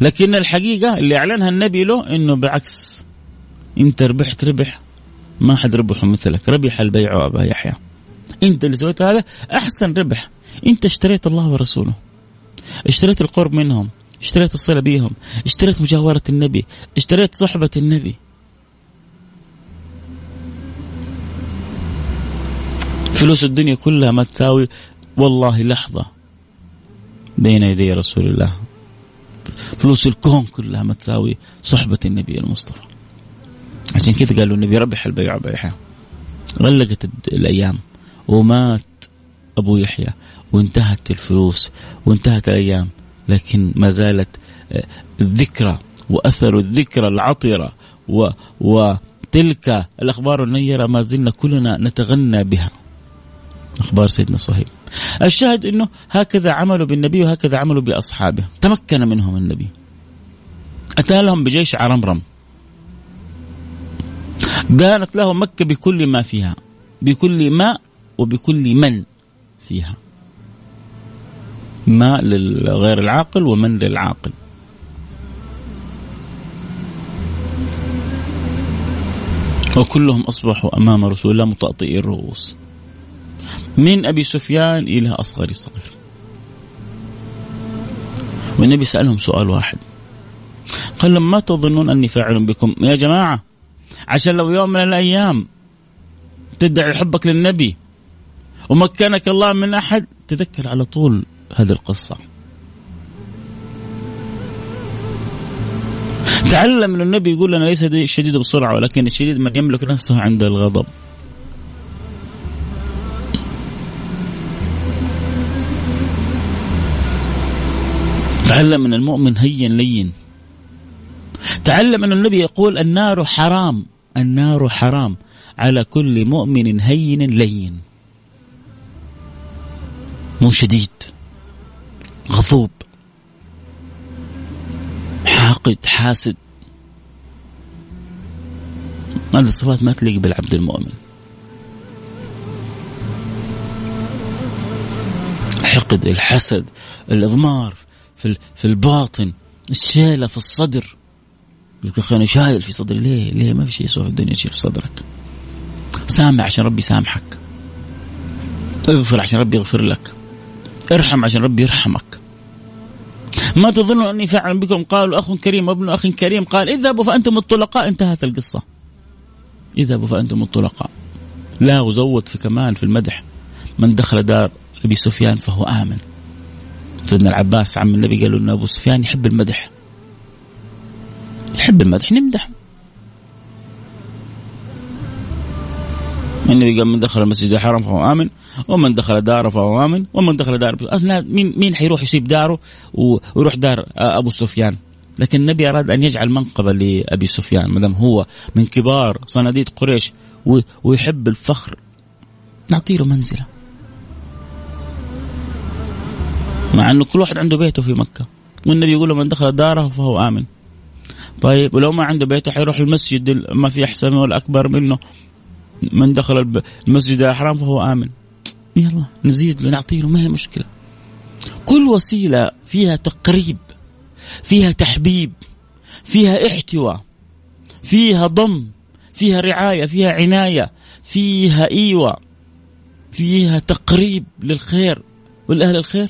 لكن الحقيقة اللي أعلنها النبي له أنه بالعكس أنت ربحت ربح ما حد ربح مثلك. ربح البيع أبا يحيى. أنت اللي سويت هذا أحسن ربح. أنت اشتريت الله ورسوله. اشتريت القرب منهم اشتريت الصلة بيهم اشتريت مجاورة النبي اشتريت صحبة النبي. فلوس الدنيا كلها ما تساوي والله لحظة بين يدي رسول الله. فلوس الكون كلها ما تساوي صحبة النبي المصطفى. عشان كذا قالوا النبي ربح البيع بيعها غلقت الأيام. ومات أبو يحيى. وانتهت الفلوس وانتهت الأيام لكن ما زالت آه، الذكرى وأثر الذكرى العطرة. و وتلك الأخبار النيرة ما زلنا كلنا نتغنى بها. أخبار سيدنا صهيب. الشاهد أنه هكذا عملوا بالنبي وهكذا عملوا بأصحابه. تمكن منهم النبي. أتى لهم بجيش عرمرم. دانت لهم مكة بكل ما فيها بكل ما وبكل من فيها. ماء للغير العاقل ومن للعاقل. وكلهم أصبحوا أمام رسول الله مطأطئي الرؤوس. من أبي سفيان إلى أصغر صغير. والنبي سألهم سؤال واحد. قال لهم ما تظنون أني فاعل بكم؟ يا جماعة عشان لو يوم من الأيام تدعي حبك للنبي ومكنك الله من أحد. تذكر على طول هذه القصة. تعلم من النبي يقول لنا ليس الشديد بسرعة ولكن الشديد من يملك نفسه عند الغضب. تعلم من المؤمن هين لين. تعلم أن النبي يقول النار حرام النار حرام. على كل مؤمن هين لين. مو شديد غضوب حاقد حاسد هذه الصفات ما تليق بالعبد المؤمن الحقد الحسد الإضمار في في الباطن الشيلة في الصدر يقول أخي أنا شايل في صدري ليه؟ ليه ما في شيء يسوى في الدنيا تشيل في صدرك. سامع عشان ربي يسامحك. اغفر عشان ربي يغفر لك. ارحم عشان ربي يرحمك. ما تظنوا أني فاعل بكم قالوا أخ كريم وابن أخ كريم قال اذهبوا فأنتم الطلقاء انتهت القصة. اذهبوا فأنتم الطلقاء. لا وزود في كمان في المدح من دخل دار أبي سفيان فهو آمن. سيدنا العباس عم النبي قالوا إن أبو سفيان يحب المدح يحب المدح نمدح النبي قال من دخل المسجد الحرام فهو آمن ومن دخل داره فهو امن ومن دخل داره مين مين حيروح يسيب داره ويروح دار أبو سفيان؟ لكن النبي أراد أن يجعل منقبه لأبي سفيان ما دام هو من كبار صناديد قريش ويحب الفخر. نعطي له منزلة. مع إنه كل واحد عنده بيته في مكة. والنبي يقول له من دخل داره فهو آمن. طيب ولو ما عنده بيته حيروح المسجد ما في أحسن ولا أكبر منه. من دخل المسجد الحرام فهو آمن. يلا نزيد له نعطيه له ما هي مشكلة. كل وسيلة فيها تقريب فيها تحبيب فيها احتواء فيها ضم فيها رعاية فيها عناية فيها أيوه فيها تقريب للخير. والأهل الخير؟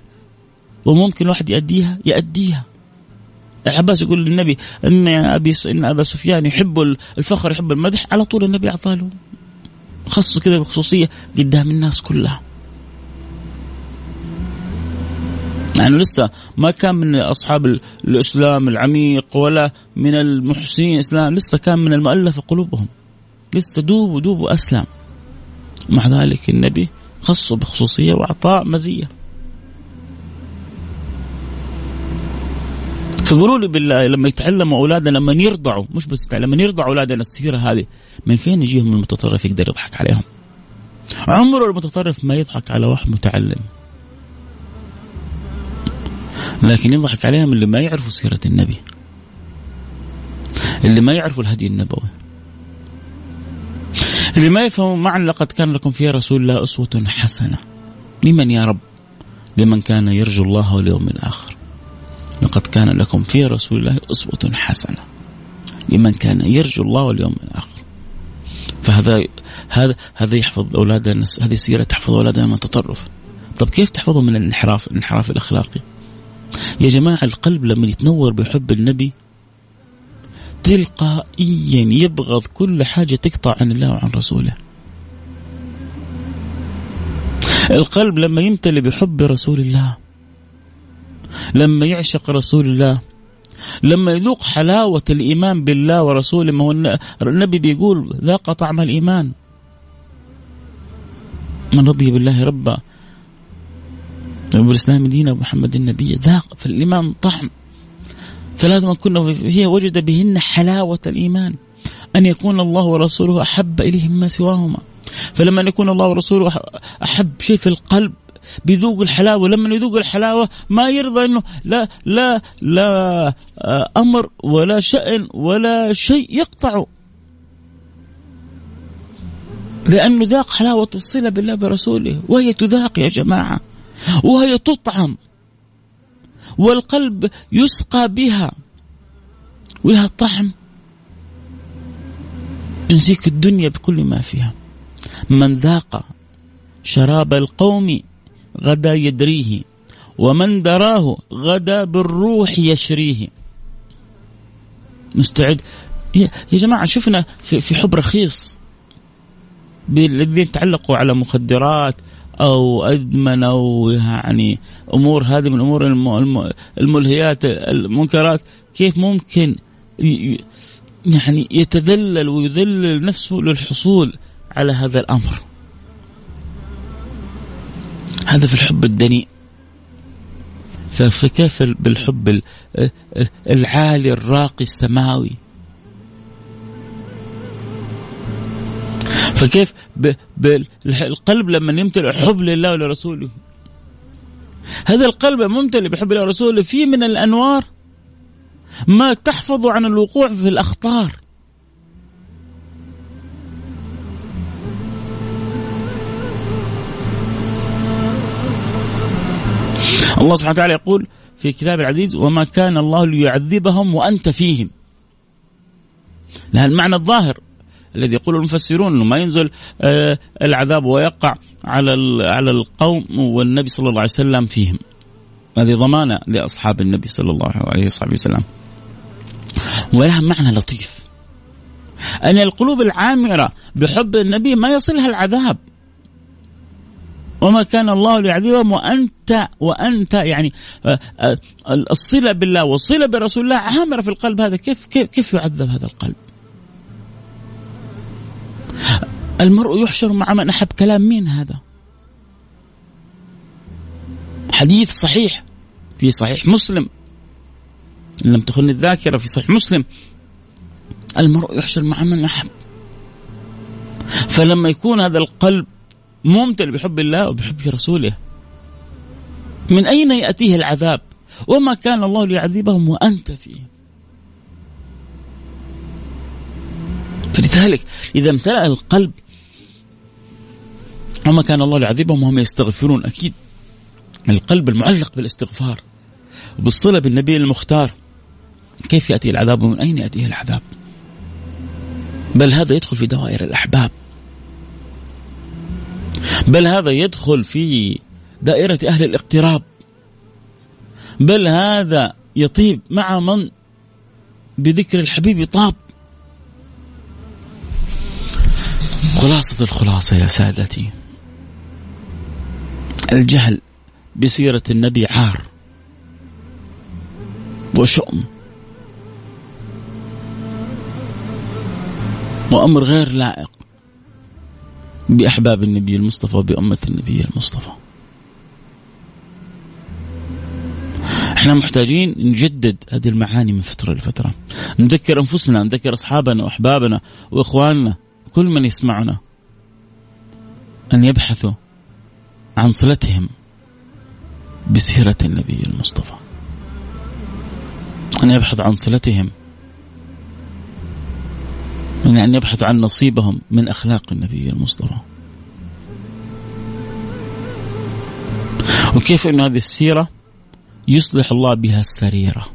وممكن الواحد يأديها؟ يأديها. العباس يقول للنبي إن أبي إن أبا سفيان يحب الفخر يحب المدح على طول النبي أعطاه له. خصه كذا بخصوصية قدام الناس كلها. يعني لسه ما كان من أصحاب الإسلام العميق ولا من المحسنين الإسلام لسه كان من المؤلفه قلوبهم. لسه دوب ودوب وأسلم. مع ذلك النبي خصه بخصوصية واعطاه مزية. فقولوا لي بالله لما يتعلموا أولادنا لما يرضعوا مش بس لما يرضعوا أولادنا السيرة هذه. من فين يجيهم المتطرف يقدر يضحك عليهم؟ عمره المتطرف ما يضحك على واحد متعلم. لكن يضحك عليهم اللي ما يعرفوا سيرة النبي. اللي ما يعرفوا الهدي النبوي. اللي ما يفهموا معنى لقد كان لكم في رسول الله أسوة حسنة. لمن يا رب؟ لمن كان يرجو الله واليوم الآخر. لقد كان لكم في رسول الله أسوة حسنة. لمن كان يرجو الله واليوم الآخر. فهذا هذا هذا يحفظ أولادنا هذه سيرة تحفظ أولادنا من التطرف. طب كيف تحفظهم من الانحراف الانحراف الأخلاقي؟ يا جماعة القلب لما يتنور بحب النبي تلقائيا يبغض كل حاجة تقطع عن الله وعن رسوله. القلب لما يمتلئ بحب رسول الله لما يعشق رسول الله لما يذوق حلاوة الإيمان بالله ورسوله ما هو النبي بيقول ذاق طعم الإيمان. من رضي بالله ربا وبالإسلام دينا ومحمد النبي. ذاق في الإيمان طعم ثلاث من كنا هي وجد بهن حلاوة الإيمان. أن يكون الله ورسوله أحب إليه مما سواهما. فلما يكون الله ورسوله أحب شيء في القلب بيذوق الحلاوة لما يذوق الحلاوة ما يرضى إنه لا لا لا آه، أمر ولا شأن ولا شيء يقطعه لأنه ذاق حلاوة الصلة بالله برسوله وهي تذاق يا جماعة. وهي تطعم. والقلب يسقى بها. ولها طعم. ينسيك الدنيا بكل ما فيها. من ذاق شراب القوم غدا يدريه ومن دراه غدا بالروح يشريه. مستعد؟ يا جماعة شفنا في حب رخيص. الذين تعلقوا على مخدرات أو أدمن أو يعني أمور هذه من أمور الملهيات المنكرات. كيف ممكن يعني يتذلل ويذلل نفسه للحصول على هذا الأمر؟ هذا في الحب الدنيء. فكيف بالحب العالي الراقي السماوي؟ فكيف بالقلب لما يمتلئ حب لله ولرسوله. هذا القلب الممتلئ بحب الله ورسوله فيه من الأنوار ما تحفظ عن الوقوع في الأخطار. الله سبحانه وتعالى يقول في كتاب العزيز وما كان الله ليعذبهم وأنت فيهم. لها المعنى الظاهر الذي يقول المفسرون إنه ما ينزل آه العذاب ويقع على على القوم والنبي صلى الله عليه وسلم فيهم. هذه ضمانة لأصحاب النبي صلى الله عليه وصحبه وسلم. ولها معنى لطيف. أن القلوب العامرة بحب النبي ما يصلها العذاب. وما كان الله ليعذبهم وأنت وأنت يعني آه، آه، الصلة بالله والصلة برسول الله عامره في القلب هذا كيف كيف كيف يعذب هذا القلب؟ المرء يحشر مع من أحب كلام مين هذا؟ حديث صحيح في صحيح مسلم. إن لم تخن الذاكرة في صحيح مسلم. المرء يحشر مع من أحب. فلما يكون هذا القلب ممتلئ بحب الله وبحب رسوله من أين يأتيه العذاب؟ وما كان الله ليعذبهم وأنت فيه؟ فلذلك إذا امتلأ القلب وما كان الله ليعذبهم وهم يستغفرون أكيد القلب المعلق بالاستغفار وبالصلة بالنبي المختار كيف يأتي العذاب ومن أين يأتيه العذاب؟ بل هذا يدخل في دوائر الأحباب. بل هذا يدخل في دائرة أهل الاقتراب. بل هذا يطيب مع من بذكر الحبيب طاب. خلاصة الخلاصة يا سادتي. الجهل بسيرة النبي عار وشؤم وأمر غير لائق بأحباب النبي المصطفى بأمة النبي المصطفى. إحنا محتاجين نجدد هذه المعاني من فترة لفترة. نذكر أنفسنا نذكر أصحابنا وأحبابنا وإخواننا. كل من يسمعنا أن يبحثوا عن صلتهم بسيرة النبي المصطفى. أن يبحث عن صلتهم من أن يبحث عن نصيبهم من أخلاق النبي المصطفى. وكيف أن هذه السيرة يصلح الله بها السريرة؟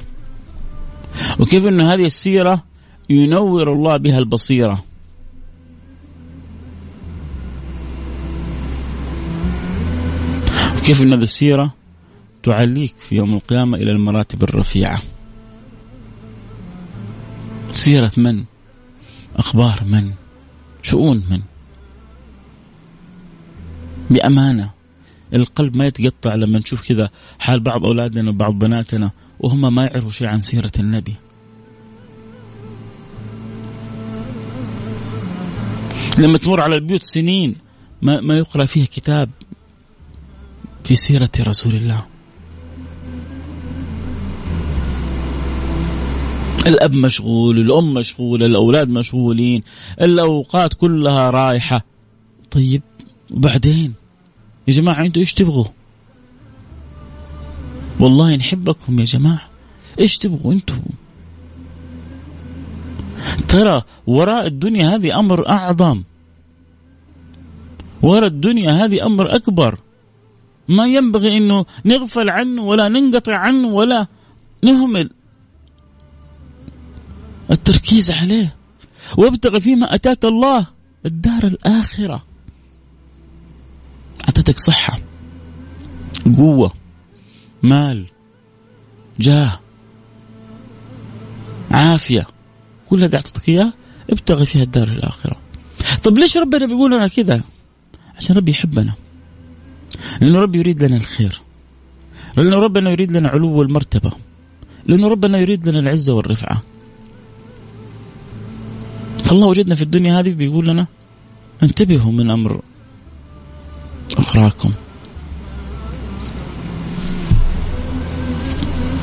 وكيف أن هذه السيرة ينور الله بها البصيرة؟ وكيف أن هذه السيرة تعليك في يوم القيامة إلى المراتب الرفيعة؟ سيرة من؟ أخبار من؟ شؤون من؟ بأمانة القلب ما يتقطع لما نشوف كذا حال بعض أولادنا وبعض بناتنا وهم ما يعرفوا شيء عن سيرة النبي. لما تمر على البيوت سنين ما, ما يقرأ فيها كتاب. في سيرة رسول الله. الأب مشغول الأم مشغوله الأولاد مشغولين الأوقات كلها رايحة. طيب وبعدين؟ يا جماعة أنتوا إيش تبغوا؟ والله نحبكم يا جماعة. إيش تبغوا أنتوا؟ ترى وراء الدنيا هذه أمر أعظم. وراء الدنيا هذه أمر أكبر. ما ينبغي إنه نغفل عنه ولا ننقطع عنه ولا نهمل. التركيز عليه. وابتغ فيما أتاك الله الدار الآخرة. اعطتك صحة قوة مال جاه عافية. كل هذا اعطتك اياه ابتغي فيها الدار الآخرة. طب ليش ربنا بيقول لنا كذا؟ عشان ربي يحبنا. لأنه ربي يريد لنا الخير. لأنه ربنا يريد لنا علو المرتبه لأنه ربنا يريد لنا العزة والرفعة. فالله وجدنا في الدنيا هذه بيقول لنا انتبهوا من أمر أخراكم.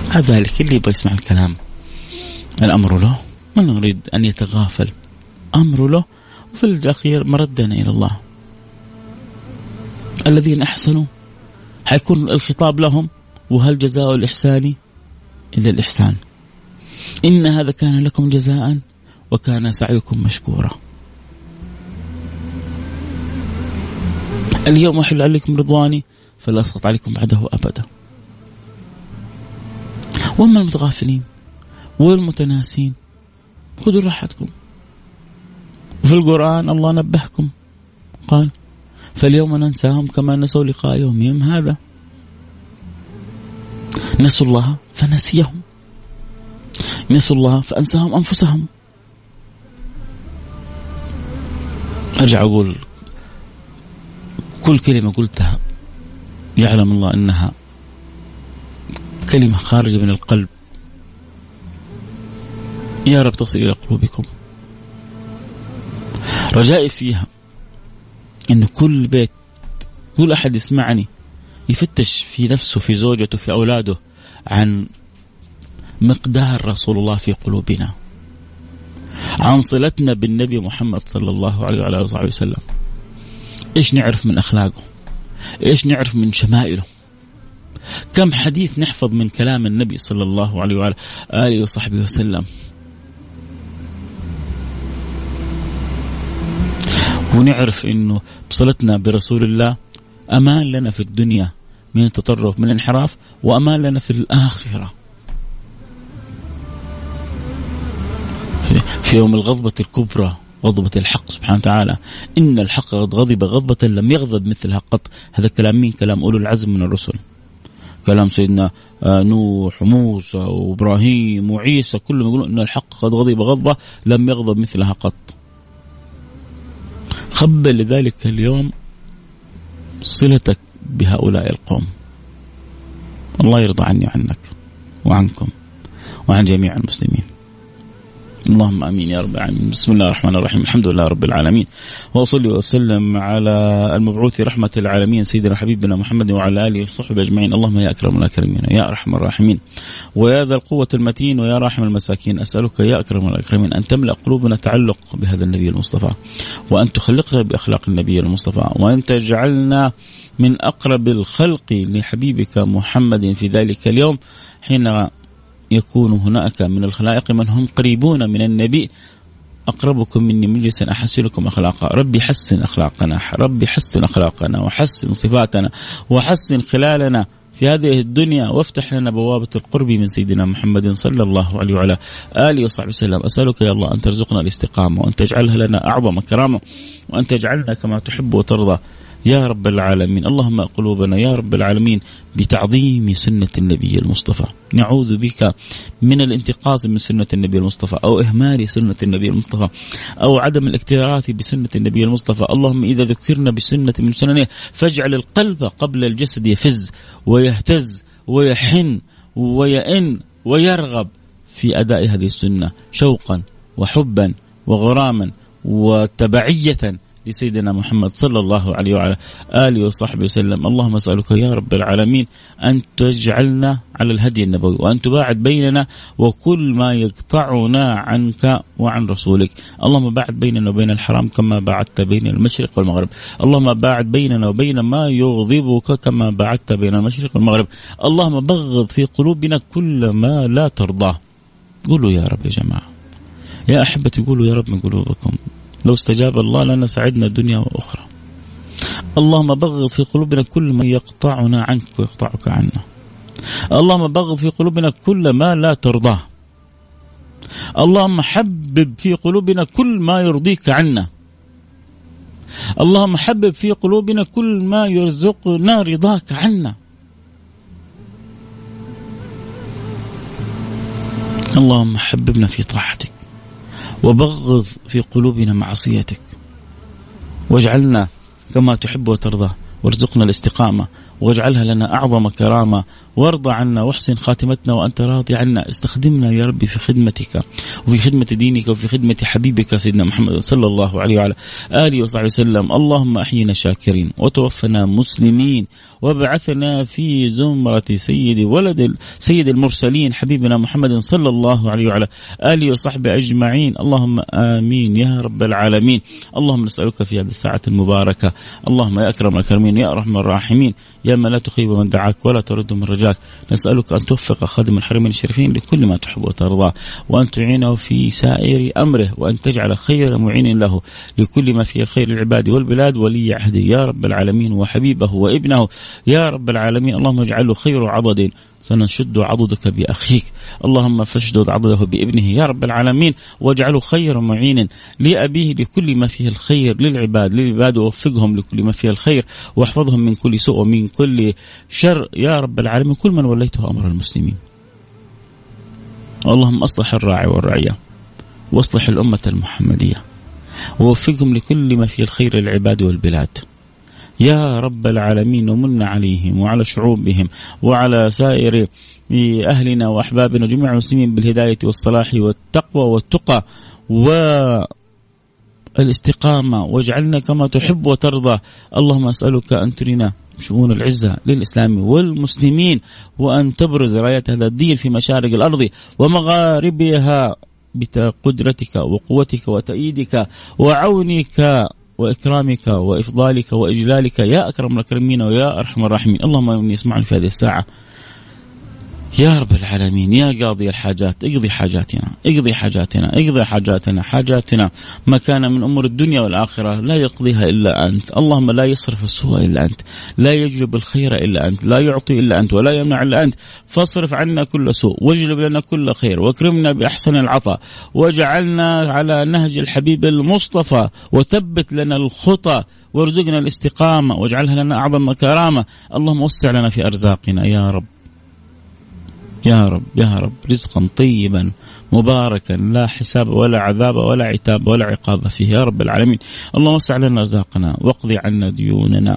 مع ذلك اللي يبغى يسمع الكلام. الأمر له من يريد أن يتغافل؟ أمر له. وفي الأخير مردنا إلى الله. الذين أحسنوا. حيكون الخطاب لهم وهل جزاء الإحسان؟ إلا الإحسان. إن هذا كان لكم جزاء وكان سعيكم مشكورا. اليوم أحل عليكم رضواني فلا أسقط عليكم بعده أبدا. وأما المتغافلين والمتناسين خذوا راحتكم. وفي القرآن الله نبهكم. قال فاليوم ننساهم كما نسوا لقاء يومهم هذا. نسوا الله فنسيهم. نسوا الله فأنساهم أنفسهم. أرجع أقول كل كلمة قلتها يعلم الله إنها كلمة خارجة من القلب. يا رب تصل إلى قلوبكم. رجائي فيها انه كل بيت كل أحد يسمعني يفتش في نفسه في زوجته في أولاده عن مقدار رسول الله في قلوبنا. عن صلتنا بالنبي محمد صلى الله عليه وعلى آله وسلم. إيش نعرف من أخلاقه؟ إيش نعرف من شمائله؟ كم حديث نحفظ من كلام النبي صلى الله عليه وعلى آله وصحبه وسلم؟ ونعرف إنه بصلتنا برسول الله أمان لنا في الدنيا من التطرف من الانحراف وأمان لنا في الآخرة. في يوم الغضبة الكبرى غضبة الحق سبحانه وتعالى. إن الحق قد غضب غضبة لم يغضب مثلها قط. هذا كلام مين؟ كلام أولو العزم من الرسل. كلام سيدنا آه، نوح وموسى وإبراهيم وعيسى كلهم يقولون إن الحق قد غضب غضبة لم يغضب مثلها قط. خبل لذلك اليوم صلتك بهؤلاء القوم. الله يرضى عني وعنك وعنكم وعن جميع المسلمين. اللهم آمين يا رب العالمين. بسم الله الرحمن الرحيم. الحمد لله رب العالمين. وأصلي وأسلم على المبعوث رحمة العالمين سيدنا حبيبنا محمد وعلى آله وصحبه أجمعين. اللهم يا أكرم الأكرمين يا أرحم الراحمين. ويا ذا القوة المتين ويا راحم المساكين أسألك يا أكرم الأكرمين أن تملأ قلوبنا تعلق بهذا النبي المصطفى وأن تخلقنا بأخلاق النبي المصطفى وأن تجعلنا من أقرب الخلق لحبيبك محمد في ذلك اليوم حين يكون هناك من الخلائق من هم قريبون من النبي. أقربكم مني مجلسا أحسنكم أخلاقا. ربي حسن أخلاقنا ربي حسن أخلاقنا وحسن صفاتنا وحسن خلالنا في هذه الدنيا. وافتح لنا بوابة القرب من سيدنا محمد صلى الله عليه وعلى آله وصحبه وسلم. أسألك يا الله أن ترزقنا الاستقامة وأن تجعلها لنا أعظم كرامة وأن تجعلنا كما تحب وترضى. يا رب العالمين. اللهم قلوبنا يا رب العالمين بتعظيم سنة النبي المصطفى. نعوذ بك من الانتقاص من سنة النبي المصطفى أو إهمال سنة النبي المصطفى أو عدم الاكتراث بسنة النبي المصطفى. اللهم إذا ذكرنا بسنة من سننه فاجعل القلب قبل الجسد يفز ويهتز ويحن ويئن ويرغب في أداء هذه السنة شوقا وحبا وغراما وتبعية لسيدنا محمد صلى الله عليه وعلى آله وصحبه وسلم. اللهم أسألك يا رب العالمين أن تجعلنا على الهدي النبوي وأن تباعد بيننا وكل ما يقطعنا عنك وعن رسولك. اللهم باعد بيننا وبين الحرام كما باعدت بين المشرق والمغرب. اللهم باعد بيننا وبين ما يغضبك كما باعدت بين المشرق والمغرب. اللهم بغض في قلوبنا كل ما لا ترضاه قولوا يا رب يا جماعة. يا أحبتي قولوا يا رب من قلوبكم. لو استجاب الله لنا سعدنا دنيا وأخرى. اللهم بغض في قلوبنا كل ما يقطعنا عنك ويقطعك عنا. اللهم بغض في قلوبنا كل ما لا ترضاه. اللهم حبب في قلوبنا كل ما يرضيك عنا. اللهم حبب في قلوبنا كل ما يرزقنا رضاك عنا. اللهم حببنا في طاعتك وبغض في قلوبنا معصيتك. واجعلنا كما تحب وترضى وارزقنا الاستقامة. واجعلها لنا أعظم كرامة وارضى عنا واحسن خاتمتنا وأنت راضي عنا. استخدمنا يا ربي في خدمتك وفي خدمة دينك وفي خدمة حبيبك سيدنا محمد صلى الله عليه وعلى آله وصحبه وسلم. اللهم أحينا شاكرين وتوفنا مسلمين وابعثنا في زمرة سيد ولد سيد المرسلين حبيبنا محمد صلى الله عليه وعلى آله وصحبه أجمعين. اللهم آمين يا رب العالمين. اللهم نسألك في هذه الساعة المباركة. اللهم يا أكرم الأكرمين يا أرحم الراحمين يا من لا تخيب من دعاك ولا ترد من رجاك. نسألك أن توفق خادم الحرمين الشريفين لكل ما تحب وترضى وأن تعينه في سائر أمره وأن تجعل خير معين له. لكل ما فيه الخير للعباد والبلاد ولي عهده. يا رب العالمين وحبيبه وابنه. يا رب العالمين اللهم اجعله خير عضد سنشد عضدك بأخيك. اللهم فاشدد عضده بابنه يا رب العالمين واجعله خير معين لأبيه لكل ما فيه الخير للعباد للعباد ووفقهم لكل ما فيه الخير واحفظهم من كل سوء ومن كل شر. يا رب العالمين كل من وليته أمر المسلمين. اللهم أصلح الراعي والرعية وأصلح الأمة المحمدية ووفقهم لكل ما فيه الخير للعباد والبلاد. يا رب العالمين ومن عليهم وعلى شعوبهم وعلى سائر أهلنا وأحبابنا وجميع المسلمين بالهداية والصلاح والتقوى والتقى والاستقامة. واجعلنا كما تحب وترضى. اللهم أسألك أن ترنا شؤون العزة للإسلام والمسلمين وأن تبرز راية هذا الدين في مشارق الأرض ومغاربها بقدرتك وقوتك وتأييدك وعونك. وإكرامك وإفضالك وإجلالك يا أكرم الأكرمين ويا أرحم الراحمين، اللهم إني اسمعني في هذه الساعة. يا رب العالمين يا قاضي الحاجات اقضي حاجاتنا اقضي حاجاتنا اقضي حاجاتنا حاجاتنا. ما كان من أمور الدنيا والآخرة لا يقضيها إلا أنت. اللهم لا يصرف السوء إلا أنت لا يجلب الخير إلا أنت لا يعطي إلا أنت ولا يمنع إلا أنت. فاصرف عنا كل سوء واجلب لنا كل خير واكرمنا بأحسن العطاء واجعلنا على نهج الحبيب المصطفى وثبت لنا الخطى وارزقنا الاستقامة واجعلها لنا أعظم كرامه اللهم وسع لنا في أرزاقنا يا رب. يا رب يا رب رزقا طيبا مباركا لا حساب ولا عذاب ولا عتاب ولا عقاب فيه يا رب العالمين. اللهم وسع لنا رزاقنا واقضي عنا ديوننا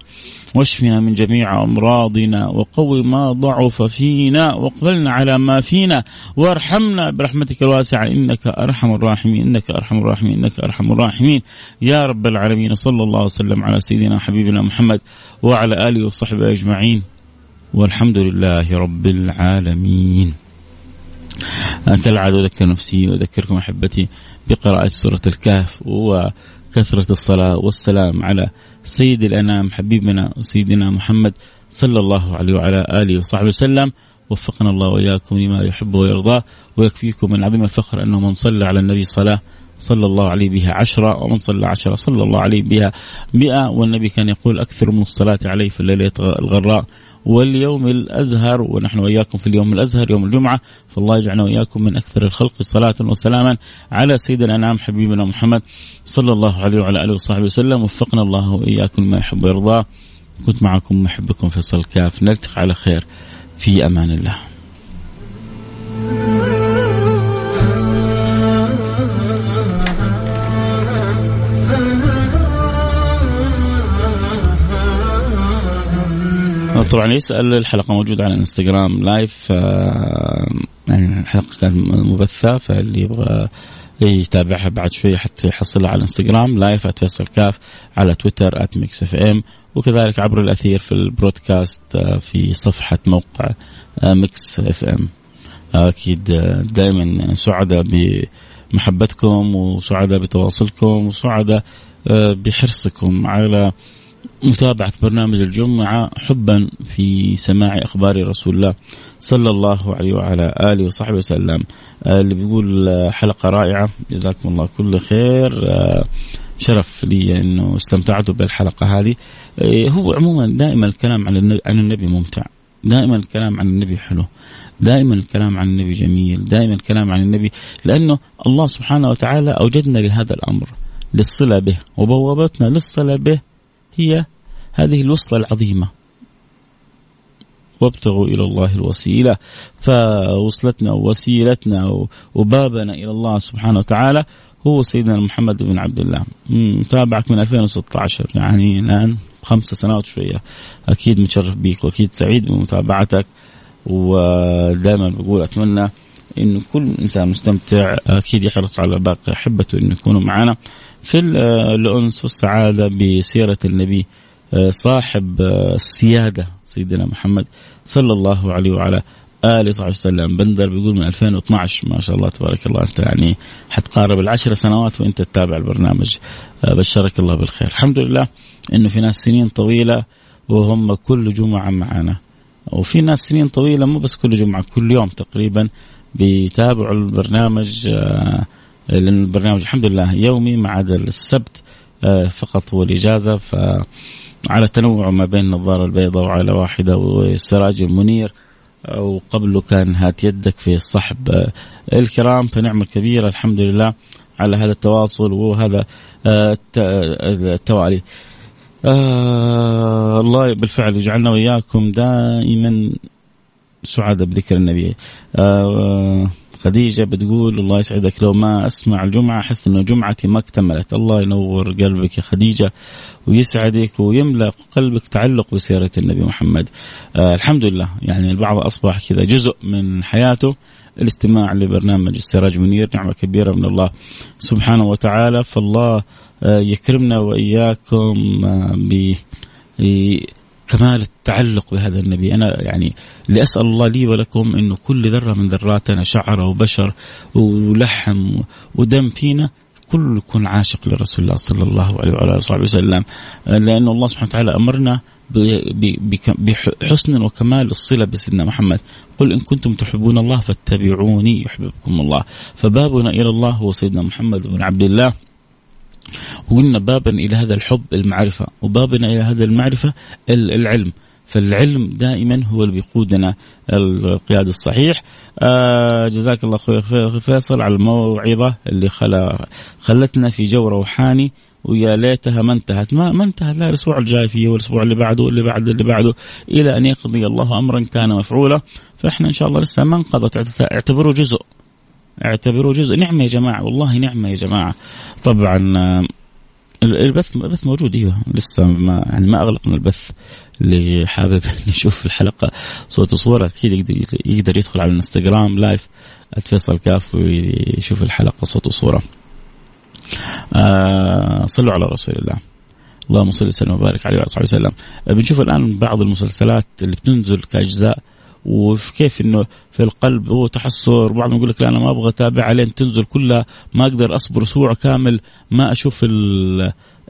واشفنا من جميع أمراضنا وقوي ما ضعف فينا واقبلنا على ما فينا وارحمنا برحمتك الواسعة إنك أرحم الراحمين إنك أرحم الراحمين إنك أرحم الراحمين. يا رب العالمين صلى الله وسلم على سيدنا حبيبنا محمد وعلى آله وصحبه أجمعين. والحمد لله رب العالمين. كالعادة أذكر نفسي وأذكركم أحبتي بقراءة سورة الكهف وكثرة الصلاة والسلام على سيد الأنام حبيبنا وسيدنا محمد صلى الله عليه وعلى آله وصحبه وسلم. وفقنا الله وإياكم لما يحب ويرضاه ويكفيكم من عظيم الفخر أنه من صلى على النبي صلاة صلى الله عليه بها عشرة ومن صلى عشرة صلى الله عليه بها مئة. والنبي كان يقول أكثر من الصلاة عليه في الليلة الغراء. واليوم الأزهر ونحن وإياكم في اليوم الأزهر يوم الجمعة فالله يجعلنا وإياكم من أكثر الخلق صلاة وسلاما على سيد الأنعام حبيبنا محمد صلى الله عليه وعلى آله وصحبه وسلم. وفقنا الله وإياكم ما يحب ويرضاه كنت معكم محبكم فيصل كاف. نلتقي على خير. في أمان الله. طبعا يسأل الحلقة موجودة على الانستغرام live آه، يعني الحلقة كانت مبثة فاللي يبغى يتابعها بعد شوية حتى يحصلها على الانستغرام live @فيصل كاف على تويتر @Mix FM وكذلك عبر الأثير في ال broadcast آه، في صفحة موقع Mix FM. أكيد آه، دائما سعداء بمحبتكم وسعداء بتواصلكم وسعداء بحرصكم على متابعة برنامج الجمعة حبا في سماع أخبار رسول الله صلى الله عليه وعلى آله وصحبه وسلم. آه، اللي بيقول آه، حلقة رائعة. جزاكم الله كل خير. آه، شرف لي أنه استمتعتوا بالحلقة هذه. هو عموما دائما الكلام عن النبي ممتع. دائما الكلام عن النبي حلو. دائما الكلام عن النبي جميل. دائما الكلام عن النبي لأنه الله سبحانه وتعالى أوجدنا لهذا الأمر للصلة به وبوابتنا للصلة به هي هذه الوصلة العظيمة. وابتغوا إلى الله الوسيلة. فوصلتنا ووسيلتنا وبابنا إلى الله سبحانه وتعالى هو سيدنا محمد بن عبد الله. متابعك من 2016 يعني الآن خمس سنوات شوية. أكيد متشرف بيك وأكيد سعيد بمتابعتك. ودائما بقول أتمنى انه كل إنسان مستمتع أكيد يحرص على باقي أحبته انه يكونوا معنا. في الأنس والسعادة بسيرة النبي آه، صاحب آه، السيادة سيدنا محمد صلى الله عليه وعلى آله وصحبه وسلم. بندر بيقول من 2012 ما شاء الله تبارك الله أنت يعني حتقارب العشر سنوات وأنت تتابع البرنامج. آه، بشرك الله بالخير. الحمد لله إنه في ناس سنين طويلة وهم كل جمعة معنا. وفي ناس سنين طويلة مو بس كل جمعة كل يوم تقريبا بيتابعوا البرنامج لأن البرنامج الحمد لله. يومي ما عدا السبت فقط هو الاجازه ف على تنوع ما بين النظارة البيضاء وعلى واحدة والسراج المنير. وقبله كان هات يدك في الصحب. الكرام فنعمة كبيرة الحمد لله على هذا التواصل وهذا آه، التوالي. آه الله بالفعل يجعلنا وإياكم دائما سعداء بذكر النبي. آه خديجة بتقول الله يسعدك. لو ما أسمع الجمعة أحس أنه جمعتي ما اكتملت. الله ينور قلبك يا خديجة ويسعدك ويملأ قلبك تعلق بسيرة النبي محمد. آه الحمد لله. يعني البعض أصبح كذا جزء من حياته الاستماع لبرنامج السراج منير نعمة كبيرة من الله سبحانه وتعالى. فالله آه يكرمنا وإياكم آه كمال التعلق بهذا النبي. أنا يعني اللي أسأل الله لي ولكم أنه كل ذرة من ذراتنا شعر وبشر ولحم ودم فينا كل يكون عاشق لرسول الله صلى الله عليه وعلى آله وسلم. لأن الله سبحانه وتعالى أمرنا بحسن وكمال الصلة بسيدنا محمد. قل إن كنتم تحبون الله فاتبعوني يحببكم الله. فبابنا إلى الله هو سيدنا محمد بن عبد الله. وقلنا بابا إلى هذا الحب المعرفة وبابنا إلى هذا المعرفة العلم. فالعلم دائما هو اللي بيقودنا القياد الصحيح. آه جزاك الله أخوي فيصل على الموعظة اللي خلا خلتنا في جو روحاني ويا ليتها ما انتهت. ما ما انتهت. لا الأسبوع الجاي فيه والأسبوع اللي بعده واللي بعد اللي بعده إلى أن يقضي الله امرا كان مفعولا. فإحنا إن شاء الله لسه ما انقضت اعتبروه جزء. اعتبروه جزء نعمة يا جماعة والله نعمة يا جماعة طبعا آه، البث البث موجود أيوه لسه ما يعني ما اغلقنا البث اللي حابب يشوف الحلقة صوت وصورة أكيد يقدر يقدر يدخل على الانستغرام لايف @فيصل كاف ويشوف الحلقة صوت وصورة. آه صلوا على رسول الله. اللهم صل وسلم وبارك عليه وعلى وسلم. بنشوف الآن بعض المسلسلات اللي بتنزل كأجزاء وفي كيف إنه في القلب هو تحسر بعضهم يقول لك لا أنا ما أبغى اتابعها لين تنزل كلها. ما أقدر أصبر أسبوع كامل ما أشوف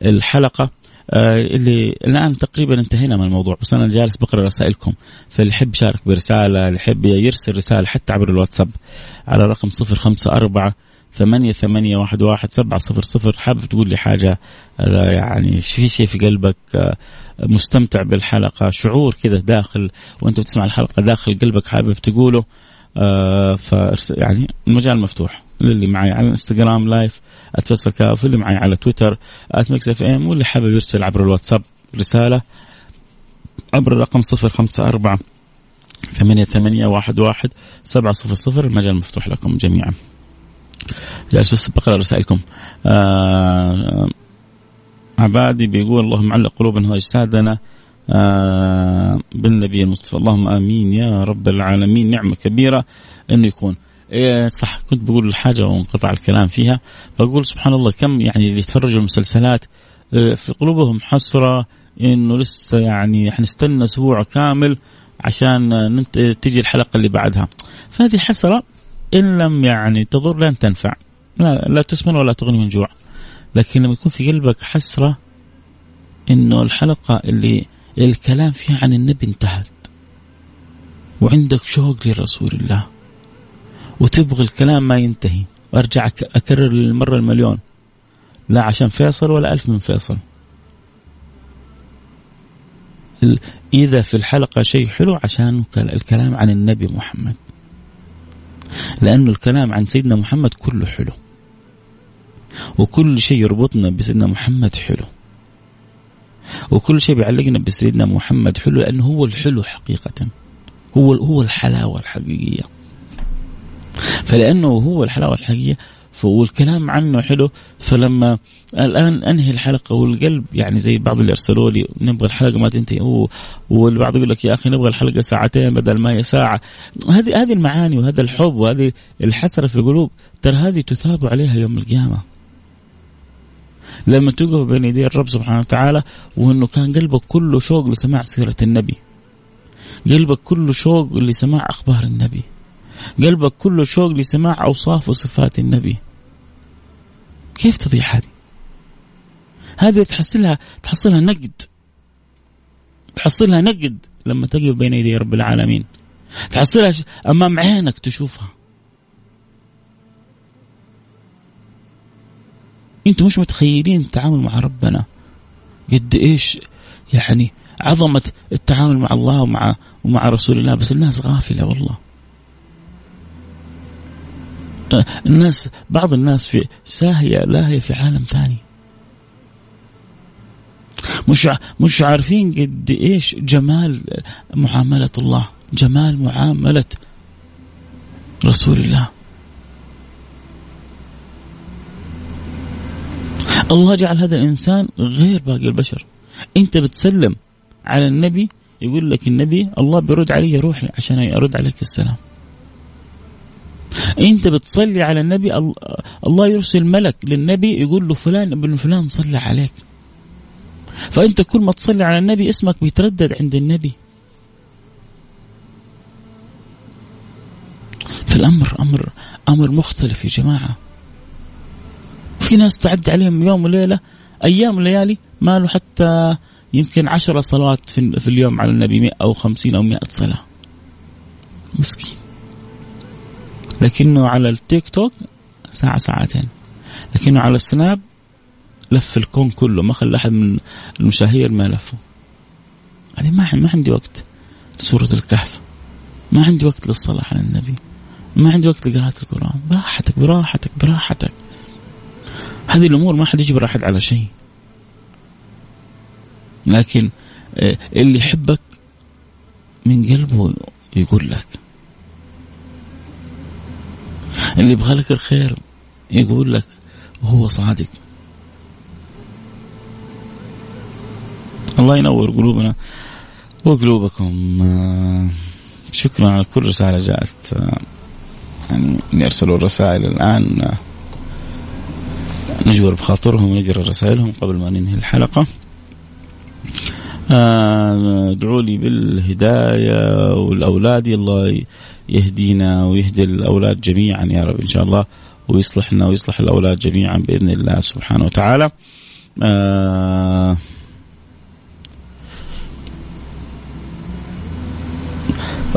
الحلقة. آه اللي الآن تقريبا انتهينا من الموضوع بس أنا جالس بقرأ رسائلكم. فاللي يحب يشارك برسالة اللي يحب يرسل رسالة حتى عبر الواتساب على رقم 054 ثمانية ثمانية واحد واحد سبعة صفر صفر. حابب تقول لي حاجة؟ يعني في شيء في قلبك؟ آه، مستمتع بالحلقة. شعور كذا داخل وأنت بتسمع الحلقة داخل قلبك حابب تقوله. آه ف يعني المجال مفتوح. للي معي على الانستغرام live اتوصل كاف واللي معي على تويتر at Mix FM واللي حابب يرسل عبر الواتساب رسالة عبر الرقم صفر خمسة أربعة ثمانية ثمانية واحد واحد سبعة صفر صفر. المجال مفتوح لكم جميعا. جالس بس بقرأ رسائلكم. آه عبادي بيقول اللهم علق قلوبنا واجسادنا آه بالنبي المصطفى. اللهم آمين يا رب العالمين. نعمة كبيرة إنه يكون. إيه صح كنت بقول الحاجة وانقطع الكلام فيها. بقول سبحان الله كم يعني اللي يتفرجوا المسلسلات آه في قلوبهم حسرة إنه لسه يعني حنستنى أسبوع كامل عشان تجي الحلقة اللي بعدها. فهذه حسرة إن لم يعني تضر لن تنفع. لا, لا تسمن ولا تغني من جوع. لكن لما يكون في قلبك حسرة إنه الحلقة اللي الكلام فيها عن النبي انتهت. وعندك شوق لرسول الله. وتبغى الكلام ما ينتهي. وارجع أكرر للمرة المليون. لا عشان فيصل ولا ألف من فيصل. إذا في الحلقة شيء حلو عشان الكلام عن النبي محمد. لأنه الكلام عن سيدنا محمد كله حلو. وكل شيء يربطنا بسيدنا محمد حلو. وكل شيء بيعلقنا بسيدنا محمد حلو لأنه هو الحلو حقيقة. هو هو الحلاوة الحقيقية. فلأنه هو الحلاوة الحقيقية والكلام عنه حلو فلما الآن أنهي الحلقة والقلب يعني زي بعض اللي ارسلوا لي نبغى الحلقة ما تنتهي والبعض يقول لك يا أخي نبغى الحلقة ساعتين بدل ما هي ساعة. هذه هذه المعاني وهذا الحب وهذه الحسرة في القلوب ترى هذه تثاب عليها يوم القيامة. لما تقف بين يدي الرب سبحانه وتعالى وإنه كان قلبك كله شوق لسماع سيرة النبي. قلبك كله شوق لسماع أخبار النبي. قلبك كله شوق لسماع أوصاف وصفات النبي. كيف تضيع هذه؟ هذه تحصلها تحصلها نقد. تحصلها نقد لما تقف بين يدي رب العالمين. تحصلها أمام عينك تشوفها. أنتم مش متخيلين التعامل مع ربنا. قد إيش يعني عظمة التعامل مع الله ومع ومع رسول الله. بس الناس غافلة والله. الناس بعض الناس في ساهية لاهية في عالم ثاني. مش مش عارفين قد إيش جمال معاملة الله. جمال معاملة رسول الله. الله جعل هذا الإنسان غير باقي البشر. أنت بتسلم على النبي يقول لك النبي الله بيرد علي روحي عشان أرد عليك السلام. أنت بتصلي على النبي الله يرسل ملك للنبي يقول له فلان ابن فلان صلى عليك. فأنت كل ما تصلي على النبي اسمك بيتردد عند النبي. فالأمر أمر أمر مختلف يا جماعة. في ناس تعدي عليهم يوم وليلة أيام وليالي ما له حتى يمكن عشرة صلوات في اليوم على النبي 100 أو خمسين أو مئة صلاة. مسكين. لكنه على التيك توك ساعة ساعتين. لكنه على السناب لف الكون كله ما خلى أحد من المشاهير ما لفه. هذه ما ما عندي وقت لسورة الكهف. ما عندي وقت للصلاة على النبي. ما عندي وقت لقراءة القرآن. براحتك براحتك براحتك. هذه الأمور ما حد يجبر أحد على شيء. لكن آه، اللي يحبك من قلبه يقول لك. اللي يبغى لك الخير يقول لك وهو صادق. الله ينور قلوبنا وقلوبكم. آه، شكرا على كل رسالة جاءت. آه، يعني يرسلوا الرسائل الآن. نجبر بخاطرهم ونقرا رسائلهم قبل ما ننهي الحلقة. ادعوا لي بالهداية والأولاد الله يهدينا ويهدي الأولاد جميعا يا رب إن شاء الله ويصلحنا ويصلح الأولاد جميعا بإذن الله سبحانه وتعالى. آه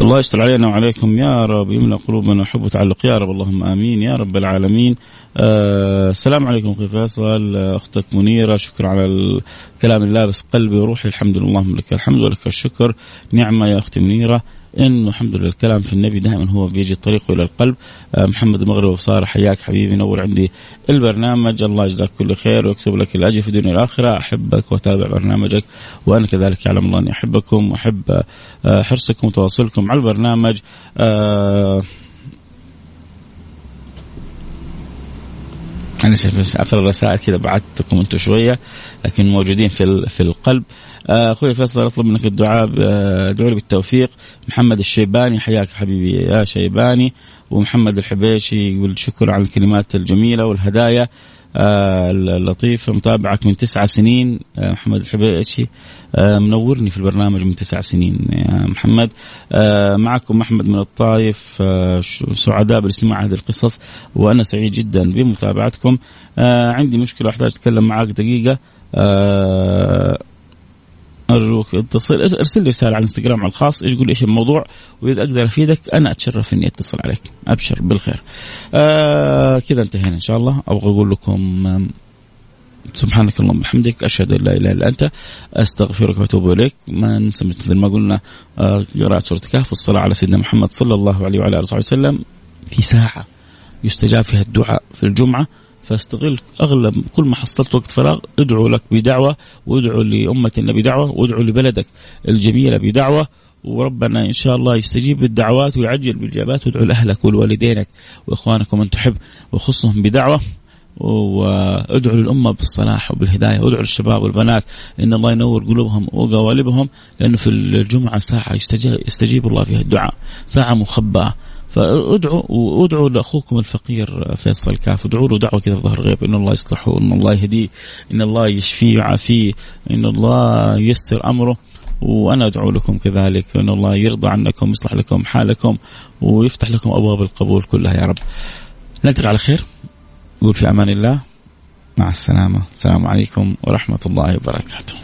الله يستر علينا وعليكم. يا رب يملأ قلوبنا حب وتعلق. يا رب اللهم آمين. يا رب العالمين. آه السلام عليكم أخي فيصل أختك منيرة. شكرا على الكلام اللي لابس قلبي وروحي. الحمد لله. اللهم لك الحمد ولك الشكر. نعمة يا أختي منيرة. انه الحمد لله الكلام في النبي دائما هو بيجي طريقه إلى القلب. آه محمد المغرب وصار حياك حبيبي نور عندي البرنامج. الله يجزاك كل خير ويكتب لك الأجر في الدنيا والآخرة. أحبك وأتابع برنامجك وأنا كذلك يعلم الله أني أحبكم وأحب آه حرصكم وتواصلكم على البرنامج. آه أنا شايف اخر الرسائل كذا بعدتكم أنتم شوية لكن موجودين في في القلب. أخوي فيصل أطلب منك الدعاء ادعو لي بالتوفيق. محمد الشيباني حياك حبيبي يا شيباني. ومحمد الحبيشي يقول شكرا على الكلمات الجميلة والهدايا آه، اللطيفة. متابعك من تسعة سنين آه، محمد الحبيشي. منورني في البرنامج من تسع سنين يا محمد. معكم أحمد من الطايف سعداء بالاستماع هذه القصص وأنا سعيد جدا بمتابعتكم. عندي مشكلة أحتاج أتكلم معك دقيقة. أرجوك اتصل ارسل لي رسالة على الانستغرام على الخاص إيش قول إيش الموضوع؟ وإذا أقدر أفيدك أنا أتشرف إني أتصل عليك. أبشر بالخير. آه كذا انتهينا إن شاء الله. أبغى أقول لكم سبحانك اللهم وبحمدك أشهد أن لا إله إلا أنت أستغفرك وأتوب إليك. ما ننسى مثل ما قلنا آه، قراءة سورة الكهف والصلاة على سيدنا محمد صلى الله عليه وعلى آله وصحبه وسلم في ساعة يستجاب فيها الدعاء في الجمعة. فاستغل أغلب كل ما حصلت وقت فراغ ادعو لك بدعوة وادعو لامتنا بدعوه وادعو لبلدك الجميلة بدعوة وربنا إن شاء الله يستجيب بالدعوات ويعجل بالإجابات وادعو لأهلك ولوالدينك واخوانك ومن تحب وخصهم بدعوة وادعو للأمة بالصلاح وبالهداية وادعو للشباب والبنات إن الله ينور قلوبهم وقوالبهم لأنه في الجمعة ساعة يستجيب, الله فيها الدعاء ساعة مخبأة. فادعوا وادعوا لأخوكم الفقير فيصل كاف. ادعوا له دعوة كذا ظهر غيب. إن الله يصلحه ان الله يهديه إن الله يشفيه ويعافيه إن الله ييسر أمره. وأنا أدعو لكم كذلك. ان الله يرضى عنكم يصلح لكم حالكم ويفتح لكم أبواب القبول كلها يا رب. نلتقي على خير. قول في أمان الله. مع السلامة. السلام عليكم ورحمة الله وبركاته.